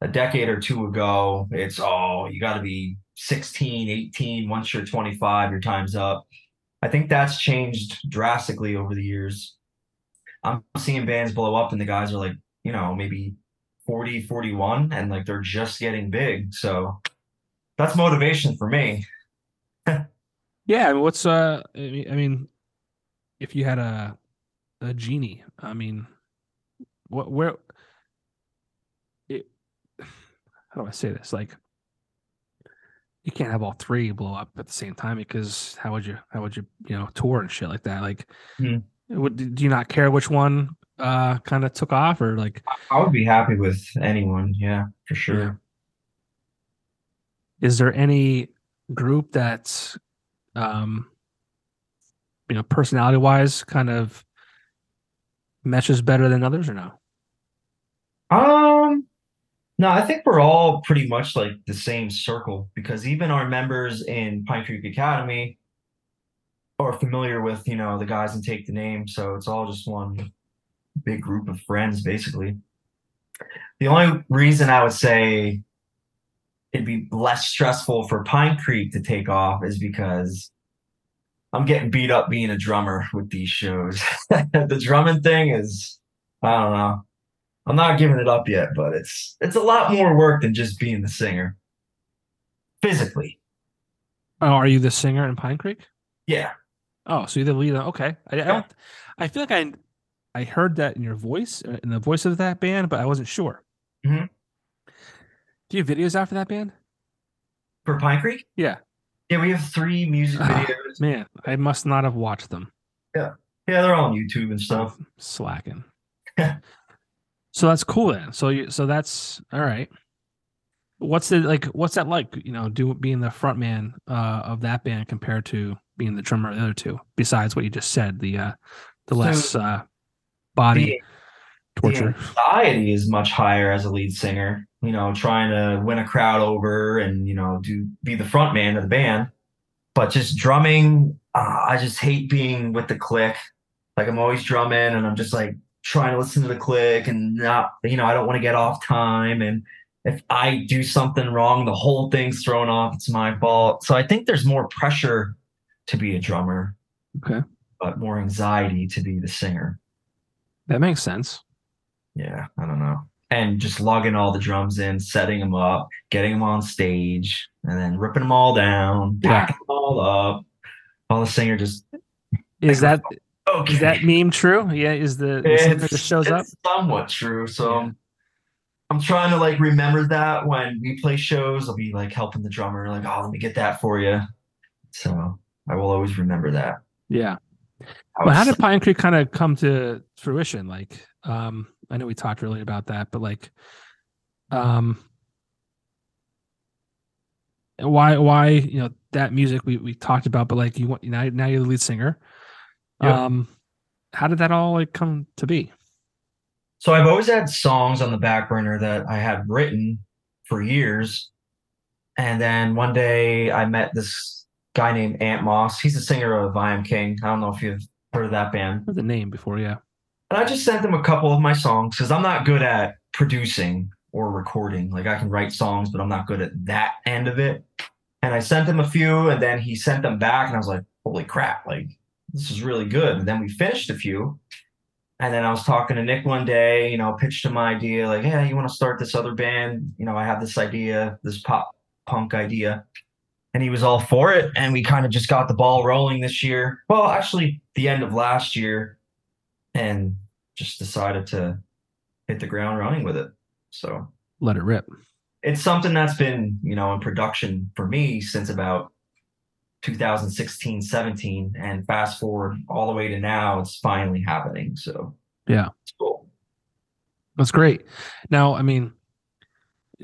a decade or two ago, it's oh, you got to be 16, 18. Once you're 25, your time's up. I think that's changed drastically over the years. I'm seeing bands blow up and the guys are like, you know, maybe 40, 41, and like they're just getting big. So that's motivation for me. Yeah, what's uh I mean, if you had a a genie, I mean what where it how do I say this? Like you can't have all three blow up at the same time because how would you how would you you know tour and shit like that? Like Hmm. would do you not care which one uh kind of took off or like I would be happy with anyone. Yeah, for sure. Yeah. is there any group that's um you know personality wise kind of meshes better than others or no Um, no, I think we're all pretty much like the same circle because even our members in Pine Creek Academy are familiar with, you know, the guys and Take the Name. So it's all just one big group of friends, basically. The only reason I would say it'd be less stressful for Pine Creek to take off is because I'm getting beat up being a drummer with these shows. the drumming thing is, I don't know. I'm not giving it up yet, but it's it's a lot more work than just being the singer. Physically, oh are you the singer in pine creek yeah. oh so you're the lead okay i, I don't i feel like i i heard that in your voice in the voice of that band but i wasn't sure Mhm. Do you have videos for that band For Pine Creek, yeah yeah, we have three music Ah. videos. man i must not have watched them Yeah, Yeah, they're all on YouTube and stuff. slacking. so that's cool then. So you so that's all right. What's the like? What's that like? You know, do being the front man uh, of that band compared to being the drummer of the other two. Besides what you just said, the uh, the So, less uh, body The torture. anxiety is much higher as a lead singer. You know, trying to win a crowd over and you know do be the front man of the band. But just drumming, uh, I just hate being with the click. Like I'm always drumming and I'm just like trying to listen to the click and not, you know, I don't want to get off time. And if I do something wrong, the whole thing's thrown off. It's my fault. So I think there's more pressure to be a drummer, Okay, but more anxiety to be the singer. that makes sense. Yeah, I don't know. And just lugging all the drums in, setting them up, getting them on stage, and then ripping them all down, Yeah. packing them all up. While the singer just, Is that Okay. Is that meme true? Yeah, is the, the singer just shows up? somewhat true. So Yeah. I'm trying to like remember that when we play shows, I'll be like helping the drummer, like, oh, let me get that for you. So I will always remember that. Yeah. Well, how did Pine Creek kind of come to fruition? Like, um, I know we talked earlier about that, but like, um, why, why, you know, that music we, we talked about, but like you want, now, now you're the lead singer. Yeah. Um, how did that all like come to be? So I've always had songs on the back burner that I had written for years. And then one day I met this guy named Ant Moss. He's a singer of I Am King. I don't know if you've heard of that band. Heard The name before, yeah. And I just sent them a couple of my songs because I'm not good at producing or recording. Like I can write songs, but I'm not good at that end of it. And I sent him a few, and then he sent them back, and I was like, "Holy crap! Like this is really good." And then we finished a few, and then I was talking to Nick one day. You know, pitched him my idea, like, "Yeah, you want to start this other band? You know, I have this idea, this pop punk idea." And he was all for it, and we kind of just got the ball rolling this year. Well, actually, the end of last year, and just decided to hit the ground running with it. So Let it rip. it's something that's been, you know, in production for me since about 2016, 17. And fast forward all the way to now, it's finally happening. So Yeah. it's cool. That's great. Now, I mean,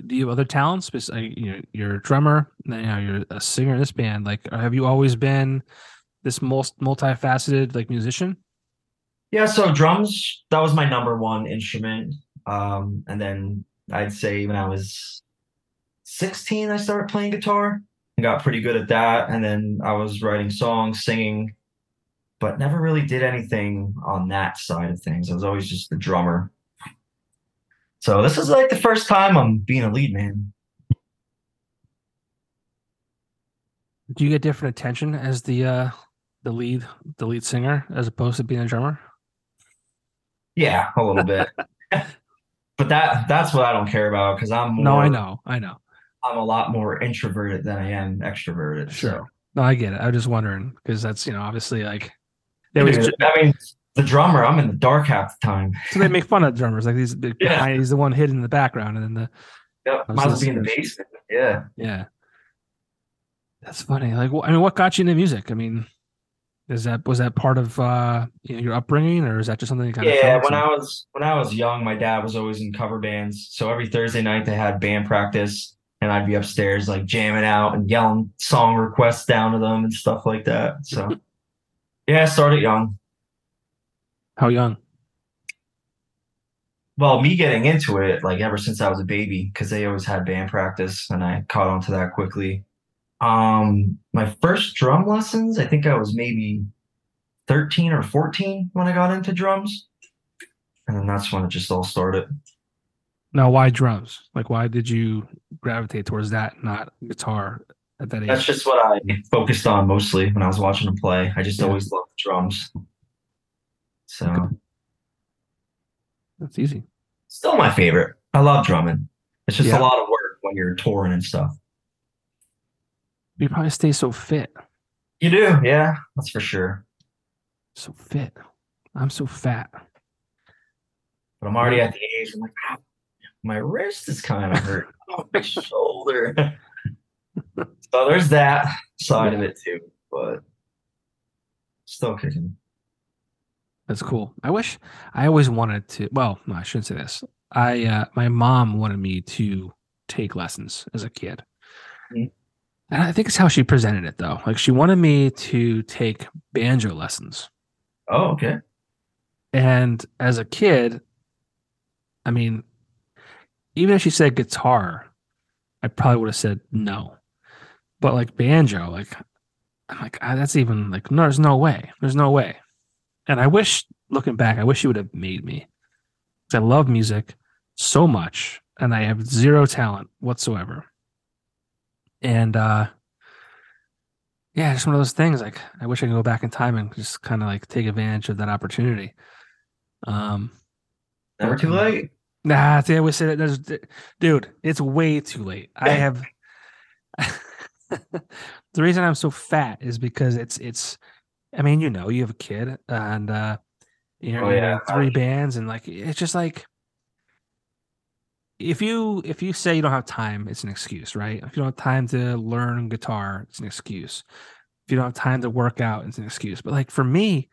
do you have other talents? Uh, You know, you're a drummer. Now you're a singer in this band. Like, have you always been this most multifaceted like musician? Yeah, so drums, that was my number one instrument. Um, and then I'd say when I was 16, I started playing guitar and got pretty good at that. And then I was writing songs, singing, but never really did anything on that side of things. I was always just the drummer. So this is like the first time I'm being a lead man. Do you get different attention as the uh the lead the lead singer as opposed to being a drummer? Yeah, a little bit. but that that's what I don't care about because I'm more, No, I know, I know. I'm a lot more introverted than I am extroverted. so. Sure. No, I get it. I was just wondering because that's you know obviously like they always Dude, I mean, the drummer, I'm in the dark half the time. so they make fun of drummers like these Yeah. behind, he's the one hidden in the background and then the Yep, might as well be in the basement. Yeah. Yeah. That's funny. Like, wh- I mean, what got you into music? I mean, is that was that part of uh, you know, your upbringing, or is that just something you kind of Yeah, when I was when I was young, my dad was always in cover bands. So every Thursday night they had band practice and I'd be upstairs like jamming out and yelling song requests down to them and stuff like that. So yeah, I started young. How young? Well, me getting into it, like ever since I was a baby, because they always had band practice and I caught on to that quickly. Um, my first drum lessons, I think I was maybe 13 or 14 when I got into drums. And then that's when it just all started. Now, why drums? Like, why did you gravitate towards that, not guitar at that age? That's just what I focused on mostly when I was watching them play. I just Yeah. always loved drums. So Okay. That's easy. still my favorite. I love drumming. It's just Yeah. a lot of work when you're touring and stuff. You probably stay so fit, You do, yeah, that's for sure. so fit. I'm so fat. But I'm already at the age. I'm like, "Ah, my wrist is kind of hurt. oh, my shoulder. so there's that side of it too, but still kicking. That's cool. I wish I always wanted to. Well, no, I shouldn't say this. I uh, my mom wanted me to take lessons as a kid, Mhm. And I think it's how she presented it though. Like she wanted me to take banjo lessons, Oh, okay. and as a kid, I mean, even if she said guitar, I probably would have said no. But like banjo, like I'm like ah, that's even like no, there's no way, there's no way. And I wish, looking back, I wish she would have made me. 'Cause I love music so much, and I have zero talent whatsoever. And uh yeah, just one of those things. Like I wish I could go back in time and just kind of like take advantage of that opportunity. Um, Never too late. Nah, see, I always say that. There's, dude, it's way too late. I have. the reason I'm so fat is because it's it's I mean, you know, you have a kid and uh you know, Oh, yeah. three bands and like it's just like if you if you say you don't have time, it's an excuse, right? If you don't have time to learn guitar, it's an excuse. If you don't have time to work out, it's an excuse. But like for me,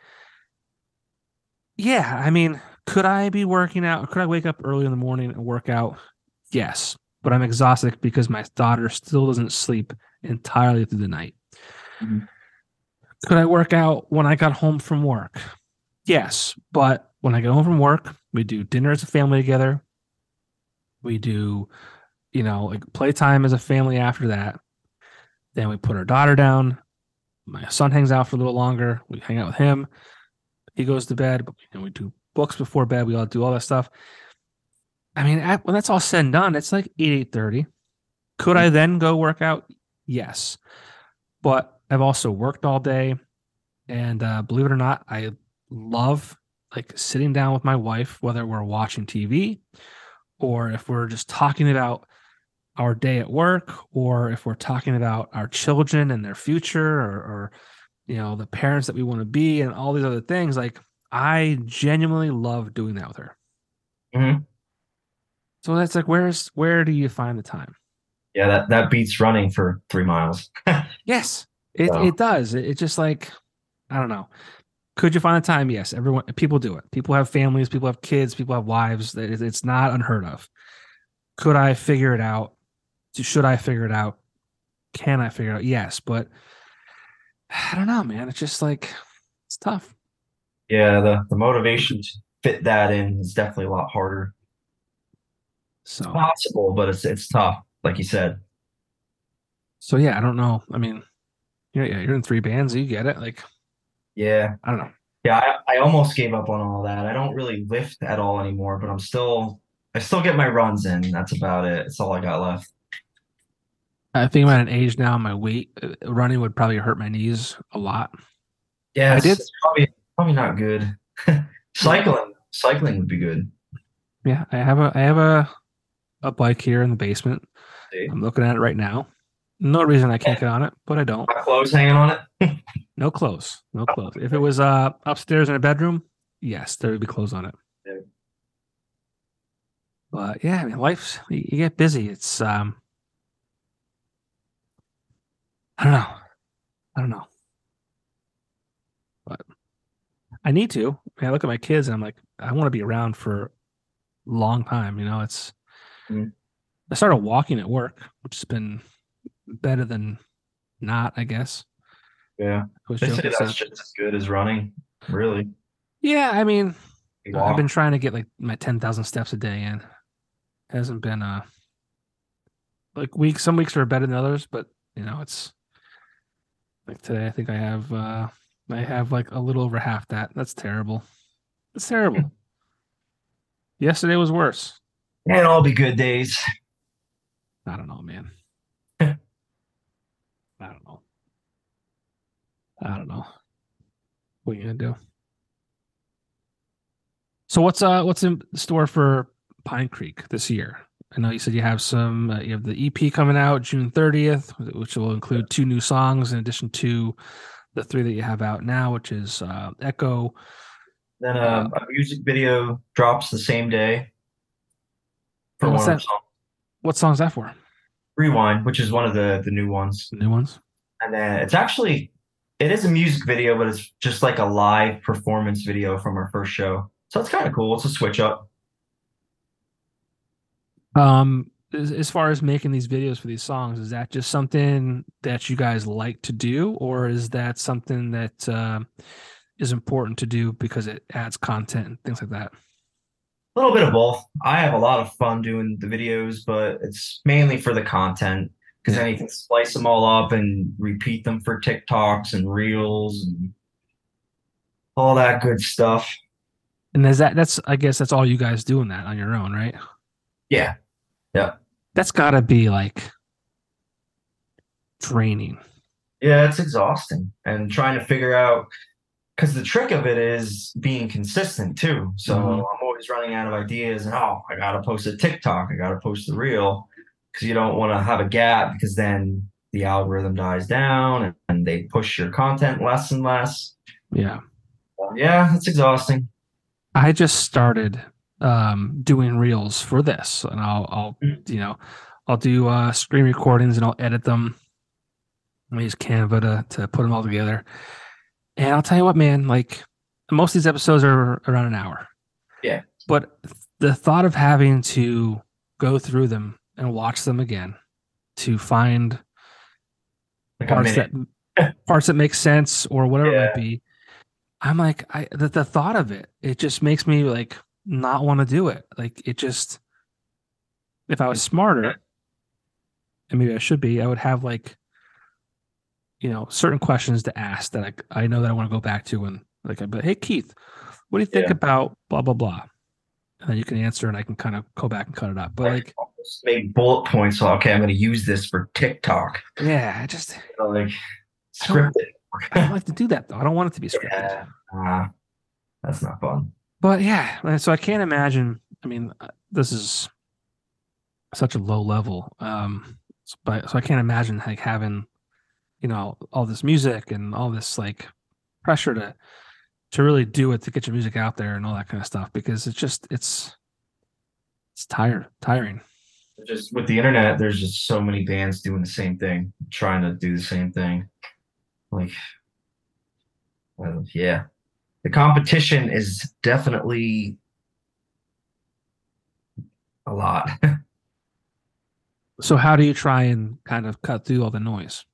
yeah, I mean, could I be working out? Could I wake up early in the morning and work out? Yes, but I'm exhausted because my daughter still doesn't sleep entirely through the night. Mhm. Could I work out when I got home from work? Yes, but when I get home from work, we do dinner as a family together. We do, you know, like playtime as a family after that. Then we put our daughter down. My son hangs out for a little longer. We hang out with him. He goes to bed. But, we do books before bed. We all do all that stuff. I mean, at, when that's all said and done, it's like eight eight thirty. Could I then go work out? Yes, but I've also worked all day, and uh, believe it or not, I love like sitting down with my wife, whether we're watching TV or if we're just talking about our day at work, or if we're talking about our children and their future, or, or you know the parents that we want to be, and all these other things. Like I genuinely love doing that with her. Mhm. So that's like, where's where do you find the time? Yeah, that, that beats running for three miles. Yes, it Wow. it does. It, it just like I don't know. Could you find the time? Yes, everyone people do it. People have families, people have kids, people have wives. It- It's not unheard of. Could I figure it out? Should I figure it out? Can I figure it out? Yes, but I don't know, man. It's just like it's tough. Yeah, the, the motivation to fit that in is definitely a lot harder. So Possible, but it's it's tough, like you said. so yeah, I don't know. I mean, you're yeah, you're in three bands. You get it. Like Yeah. I don't know. Yeah, I, I almost gave up on all that. I don't really lift at all anymore, but I'm still I still get my runs in. That's about it. That's all I got left. I think I'm at an age now. My weight uh, running would probably hurt my knees a lot. Yeah, I it's, did- probably probably not good. cycling cycling would be good. Yeah, I have a I have a a bike here in the basement. See? I'm looking at it right now. No reason I can't get on it, but I don't. Clothes hanging on it. No clothes. No clothes. If it was uh upstairs in a bedroom, yes, there would be clothes on it. Yeah. But yeah, I mean life's you get busy. It's um I don't know. I don't know. But I need to. I, mean, I look at my kids and I'm like, I want to be around for a long time. You know, it's Mhm. I started walking at work, which has been better than not, I guess. Yeah. I was They say that's just as good as running. Really. yeah, I mean, I've been trying to get like my ten thousand steps a day in. Hasn't been uh like weeks. Some weeks are better than others, but you know it's like today. I think I have uh I have like a little over half that. That's terrible. It's terrible. Yesterday was worse. Can't all be good days. I don't know, man. I don't know. I don't know. What are you gonna do? So what's uh what's in store for Pine Creek this year? I know you said you have some. Uh, you have the EP coming out June thirtieth, which will include two new songs in addition to the three that you have out now, which is uh, Echo. Then um, a music video drops the same day. For what's that? the songs. What song's that for? Rewind, which is one of the the new ones. New ones. And then it's actually it is a music video, but it's just like a live performance video from our first show. So it's kind of cool. It's a switch up. Um, as, far as making these videos for these songs, is that just something that you guys like to do, or is that something that uh, is important to do because it adds content and things like that? A little bit of both. I have a lot of fun doing the videos, but it's mainly for the content because Yeah. then you can slice them all up and repeat them for TikToks and Reels and all that good stuff. And is that that's I guess that's all you guys doing that on your own, right? Yeah. Yeah. That's got to be like draining. Yeah, it's exhausting and trying to figure out because the trick of it is being consistent too. So Mhm. I'm always running out of ideas and oh, I gotta post a TikTok, I gotta post the reel because you don't want to have a gap because then the algorithm dies down and, and they push your content less and less. Yeah. Yeah, it's exhausting. I just started um, doing reels for this, and I'll, I'll, Mm. you know, I'll do uh, screen recordings and I'll edit them. I use Canva to to put them all together. And I'll tell you what, man, like most of these episodes are around an hour. Yeah. But the thought of having to go through them and watch them again to find Like parts that parts that make sense or whatever it might be. I'm like, I the, the thought of it, it just makes me like not want to do it. Like it just if I was smarter, and maybe I should be, I would have like you know certain questions to ask that I I know that I want to go back to and like like, hey Keith, what do you think Yeah. about blah blah blah? And you can answer and I can kind of go back and cut it up. But like, almost make bullet points. So okay, I'm going to use this for TikTok. yeah, I just You know, like I scripted. I don't like to do that though. I don't want it to be scripted. Yeah, Ah, that's not fun. But yeah, so I can't imagine. I mean, uh, this is such a low level. Um, but so I can't imagine like having, you know, all this music and all this like pressure to to really do it to get your music out there and all that kind of stuff because it's just it's it's tired tiring. Just with the internet, there's just so many bands doing the same thing, trying to do the same thing. Like, yeah, the competition is definitely a lot. So how do you try and kind of cut through all the noise?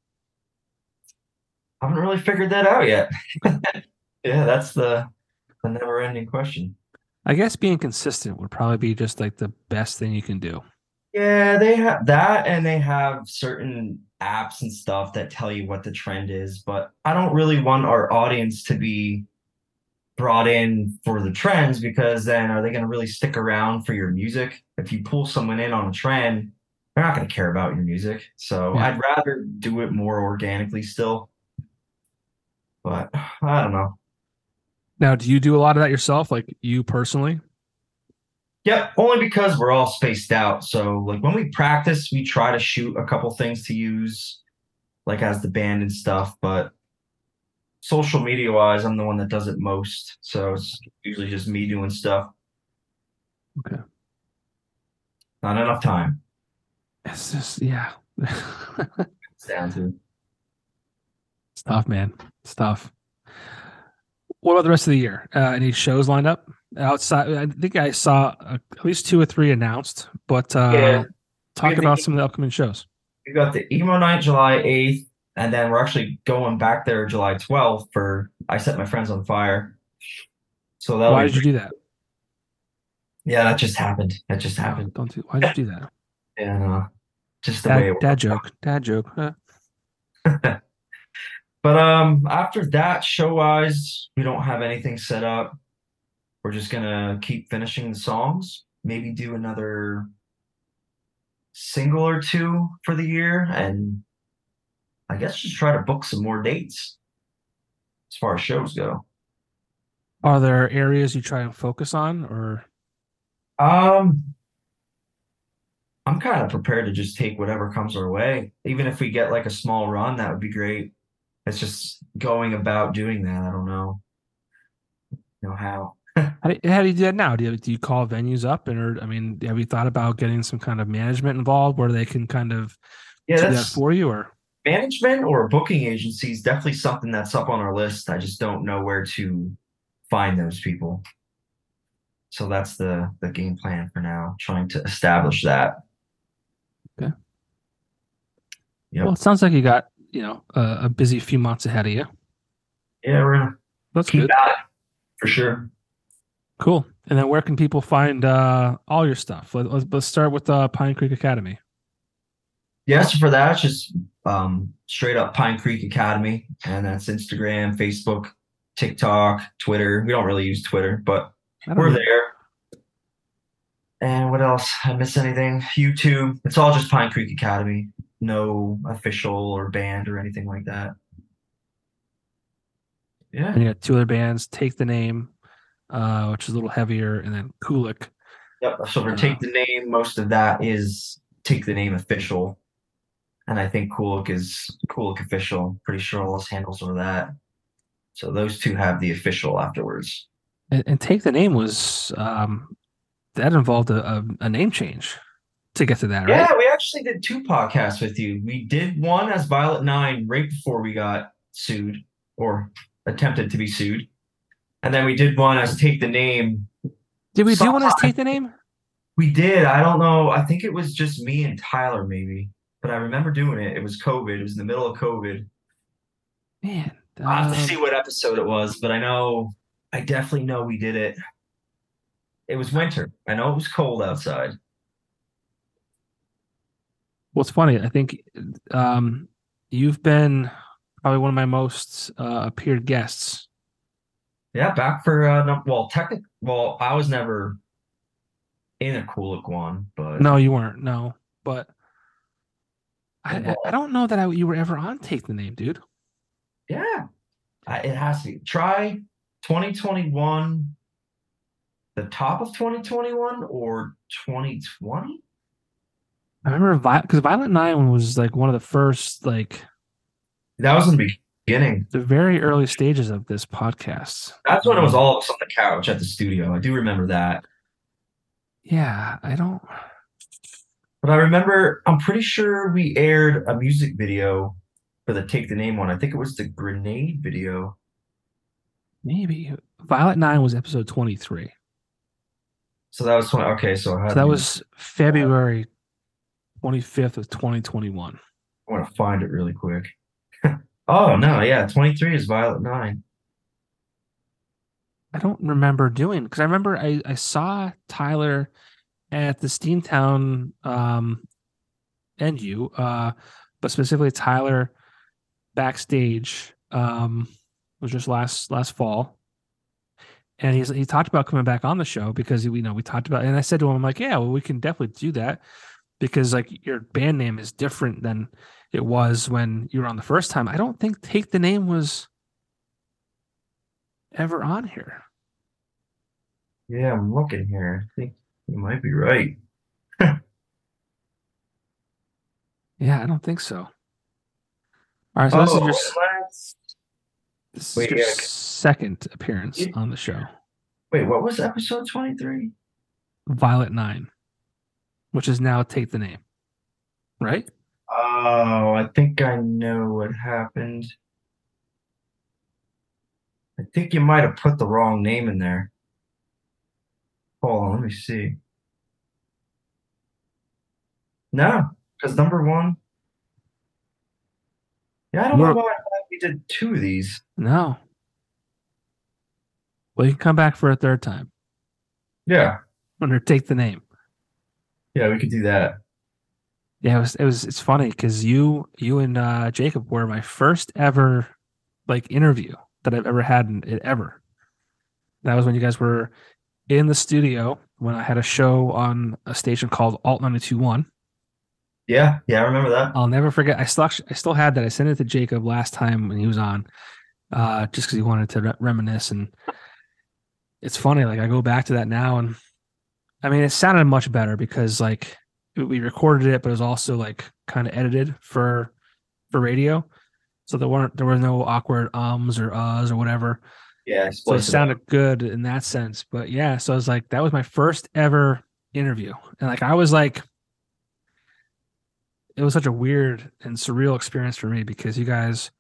I haven't really figured that out yet. yeah, that's the the never-ending question. I guess being consistent would probably be just like the best thing you can do. Yeah, they have that, and they have certain apps and stuff that tell you what the trend is. But I don't really want our audience to be brought in for the trends because then are they going to really stick around for your music? If you pull someone in on a trend, they're not going to care about your music. So Yeah. I'd rather do it more organically still. But I don't know. Now, do you do a lot of that yourself, like you personally? Yep, only because we're all spaced out. So like when we practice, we try to shoot a couple things to use like as the band and stuff, but social media wise, I'm the one that does it most. So it's usually just me doing stuff. Okay. Not enough time. It's just yeah. It's down to It's tough, man. It's tough. What about the rest of the year? Uh, any shows lined up outside? I think I saw uh, at least two or three announced, but uh, Yeah. talk about the- some of the upcoming shows. we got the emo night July 8th, and then we're actually going back there July 12th for I set my friends on fire. So that Why did you do that? yeah, that just happened. That just No, happened. don't do. Why did you do that? Yeah, uh just the way Dad, it dad worked joke. Dad joke. Huh? But um, after that, show wise, we don't have anything set up. We're just gonna keep finishing the songs. Maybe do another single or two for the year, and I guess just try to book some more dates as far as shows go. Are there areas you try and focus on, or Um, I'm kind of prepared to just take whatever comes our way. Even if we get like a small run, that would be great. It's just going about doing that. I don't know, know how. how do, how do you do that now? Do you, do you call venues up, and or I mean, have you thought about getting some kind of management involved where they can kind of Yeah, do that for you, or management or booking agency is definitely something that's up on our list. I just don't know where to find those people. So that's the the game plan for now, trying to establish that. Okay. Yep. well, it sounds like you got you know a, a busy few months ahead of you. Yeah, we're gonna That's keep good. at for sure. Cool. And then where can people find uh, all your stuff? Let, let's, let's start with uh, Pine Creek Academy. Yeah, so for that, it's just um, straight up Pine Creek Academy, and that's Instagram, Facebook, TikTok, Twitter. We don't really use Twitter, but we're know. there. And what else? I miss anything? YouTube. It's all just Pine Creek Academy. No official or band or anything like that. Yeah. And you got two other bands, Take the Name, uh, which is a little heavier, and then Kulick. Yep. So for Uh, Take the Name, most of that is Take the Name official. And I think Kulick is Kulick official. Pretty sure all those handles are that. So those two have the official afterwards. And, and take the name was um, that involved a, a, a name change to get to that, right? Yeah, we actually did two podcasts with you. We did one as Violet Nine right before we got sued or attempted to be sued. And then we did one as Take the Name. Did we do one as take the name? We did. I don't know. I think it was just me and Tyler, maybe. But I remember doing it. It was COVID. It was in the middle of COVID. Man, I'll have to um, see what episode it was, but I know I definitely know we did it. It was winter. I know it was cold outside. Well, it's funny. I think um, you've been probably one of my most uh, appeared guests. Yeah, back for uh no, well, technic well, I was never in a cool one, but No, you weren't. No, but I, I- Well- I don't know that I, you were ever on Take the Name, dude. yeah, I, it has to be. Try 2021, the top of 2021 or 2020. I remember because Violet Nine was like one of the first, like That was in the beginning. the very early stages of this podcast. That's when it was all of us on the couch at the studio. I do remember that. Yeah, I don't. But I remember, I'm pretty sure we aired a music video for the Take the Name one. I think it was the Grenade video. Maybe Violet Nine was episode twenty three. So that was 20. Okay, so, So that was February twenty fifth of twenty twenty one. I want to find it really quick. oh, no, yeah, 23 is Violet 9. I don't remember doing because I remember I, I saw Tyler at the Steamtown um and you uh but specifically Tyler backstage um was just last last fall and he's he talked about coming back on the show because you know we talked about and I said to him I'm like yeah well we can definitely do that because like your band name is different than it was when you were on the first time I don't think take the name was ever on here Yeah, I'm looking here. I think you might be right. Yeah, I don't think so. All right, so this is Oh, your let's- this is wait, your yeah. second appearance on the show, wait, what was episode 23? Violet Nine, which is now Take the Name, right? Oh, I think I know what happened. I think you might have put the wrong name in there. Hold on, let me see. No, because number one. Yeah, I don't know We're- why I thought we did two of these. No. Well, you can come back for a third time Yeah, under Take the Name. Yeah, we could do that. Yeah, it was. It was. It's funny because you, you and uh, Jacob were my first ever like interview that I've ever had in it ever. That was when you guys were in the studio when I had a show on a station called Alt 921. Yeah, yeah, I remember that. I'll never forget. I still I still had that. I sent it to Jacob last time when he was on, uh, just because he wanted to re- reminisce. And it's funny, like I go back to that now, and I mean, it sounded much better because like we recorded it, but it was also like kind of edited for for radio, so there weren't there was no awkward ums or uhs or whatever. Yeah, So it sounded good in that sense. But yeah, so I was like, that was my first ever interview. And like I was like it was such a weird and surreal experience for me because you guys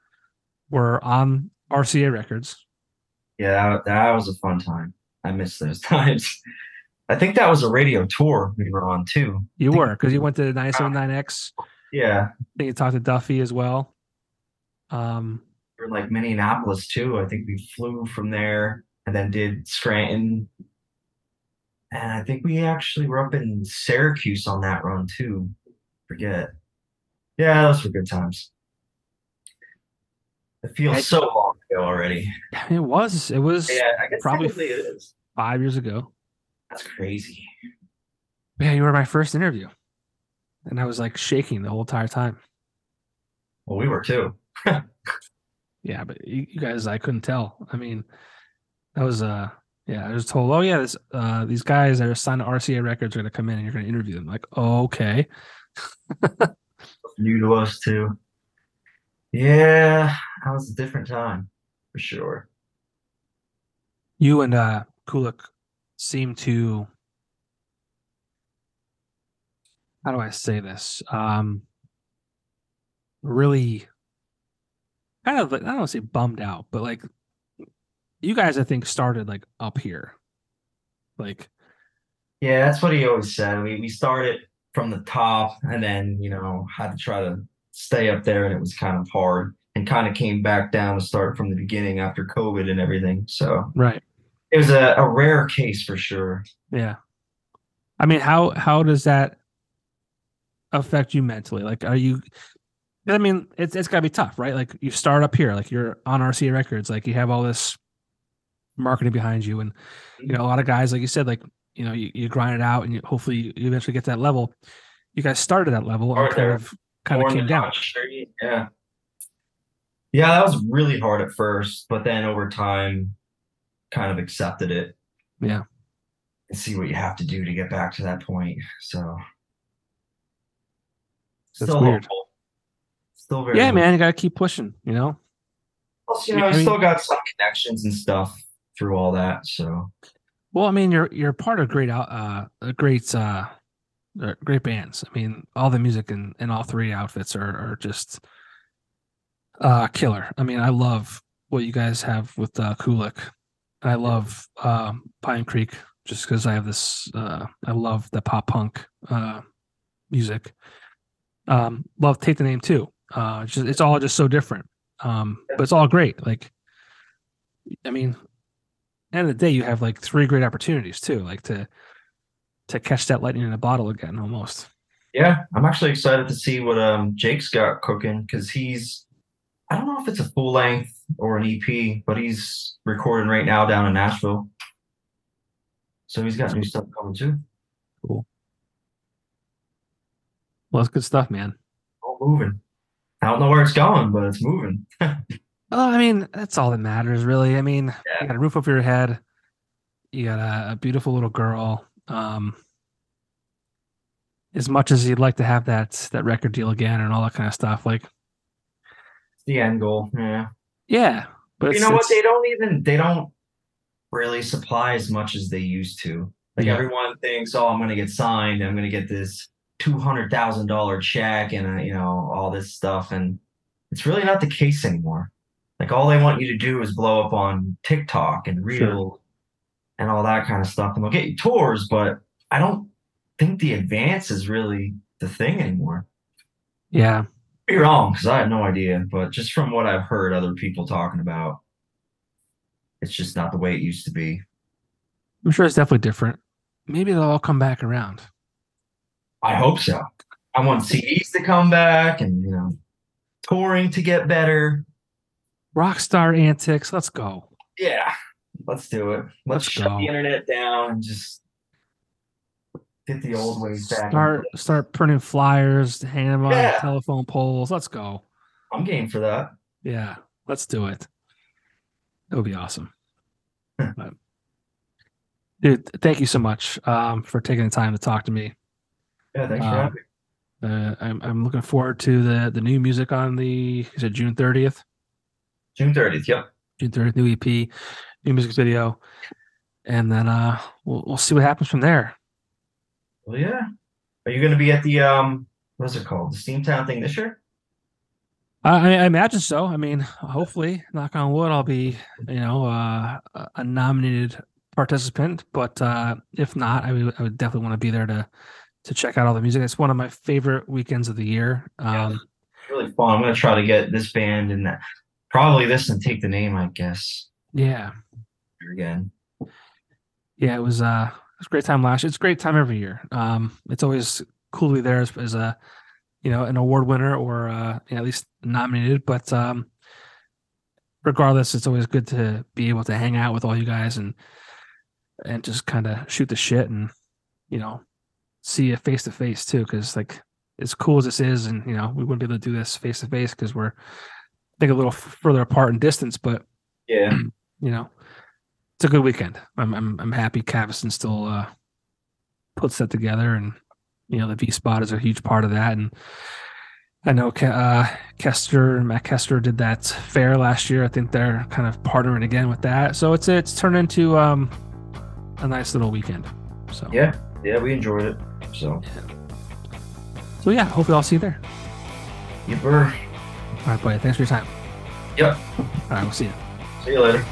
were on RCA records. Yeah, that, that was a fun time. I miss those times. I think that was a radio tour we were on too. You were because you went to 979X. Yeah, I think you talked to Duffy as well. Um we were like Minneapolis too. I think we flew from there and then did Scranton. And I think we actually were up in Syracuse on that run too. Forget. Yeah, those were good times. It feels I- so long ago already. it was it was Yeah, I guess Probably probably it is. five years ago. That's crazy. Yeah, you were my first interview. And I was like shaking the whole entire time. Well, we were too. Yeah, but you, you guys, I couldn't tell. I mean, that was uh, yeah, I was told, oh yeah, this uh, these guys that are signed to RCA Records are going to come in and you're going to interview them. Like, oh, okay, New to us too. Yeah, that was a different time. for sure. You and uh Kulick seem to how do I say this? Um really kind of like I don't want to say bummed out, but like you guys I think started like up here. Like Yeah, that's what he always said. We we started from the top and then, you know, had to try to stay up there and it was kind of hard and kind of came back down to start from the beginning after COVID and everything. So right. It was a, a rare case for sure. Yeah. I mean, how how does that affect you mentally? Like are you I mean, it's it's gotta be tough, right? Like you start up here, like you're on RCA Records, like you have all this marketing behind you, and you know a lot of guys, like you said, like you know you, you grind it out, and you, hopefully you eventually get to that level. You guys started at that level and Right kind of kind of came down. Yeah. Yeah, that was really hard at first, but then over time kind of accepted it. Yeah. And see what you have to do to get back to that point. So That's still weird. hopeful. Still very Yeah, hopeful. man, you gotta keep pushing. You know. Plus, you I know, mean- still got some connections and stuff through all that. So Well, I mean, you're you're part of great out uh great uh uh, great bands. I mean, all the music in, in all three outfits are are just uh killer. I mean, I love what you guys have with uh Kulick. I love um Pine Creek just because I have this uh I love the pop punk uh music. Um love Take the Name too. Uh just it's all just so different. Um but it's all great. Like I mean, end of the day, you have like three great opportunities too, like to to catch that lightning in a bottle again, almost. yeah, I'm actually excited to see what um Jake's got cooking because he's I don't know if it's a full length or an EP, but he's recording right now down in Nashville. So he's got new stuff coming too. Cool. Well, that's good stuff, man. All moving. I don't know where it's going, but it's moving. Oh, I mean, that's all that matters, really. I mean, Yeah. you got a roof over your head, you got a, a beautiful little girl. Um, as much as you'd like to have that that record deal again and all that kind of stuff, like, the end goal. Yeah. yeah, but you know what? They don't even they don't really supply as much as they used to. Like Yeah. everyone thinks, oh, I'm gonna get signed, I'm gonna get this two hundred thousand dollar check and uh, you know all this stuff, and it's really not the case anymore. Like all they want you to do is blow up on TikTok and Sure. And all that kind of stuff, and they'll get you tours, but I don't think the advance is really the thing anymore. yeah, Be wrong because I have no idea, but just from what I've heard other people talking about, it's just not the way it used to be. I'm sure it's definitely different. Maybe they'll all come back around. I hope so. I want CDs to come back and you know, touring to get better. Rockstar antics, let's go. Yeah, let's do it. Let's, Let's shut go. the internet down and just get the old ways back. Start start printing flyers, hanging them on Yeah. telephone poles. Let's go. I'm game for that. Yeah, let's do it. That would be awesome. But- dude, thank you so much um, for taking the time to talk to me. Yeah, thanks for Um, having me. Uh, I'm I'm looking forward to the the new music on the is it June 30th? June 30th. Yep. June 30th, new EP, new music video, and then uh we'll we'll see what happens from there. Well, yeah. Are you going to be at the um? What's it called? The Steamtown thing this year? I, I imagine so. I mean, hopefully, knock on wood, I'll be, you know, uh, a- nominated participant. But uh, if not, I would, I would definitely want to be there to to check out all the music. It's one of my favorite weekends of the year. Um, It's really fun. I'm going to try to get this band and that. Probably this and take the name, I guess. yeah, Again. yeah, it was uh, it was a great time last year. It's a great time every year. Um, it's always cool to be there as, as a, you know, an award winner or uh, you know, at least nominated. But um, regardless, it's always good to be able to hang out with all you guys and and just kind of shoot the shit and you know see it face to face too. Because like as cool as this is, and you know we wouldn't be able to do this face to face because we're I think a little further apart in distance, but Yeah. you know, it's a good weekend. I'm I'm I'm happy Cavison still uh puts that together and you know the V spot is a huge part of that and I know uh, Kester, Matt Kester did that fair last year. I think they're kind of partnering again with that. So it's it's turned into um, a nice little weekend. So yeah, yeah, we enjoyed it. So so yeah, hopefully I'll see you there. You were. All right, buddy. Thanks for your time. Yep. All right, we'll see you. See you later.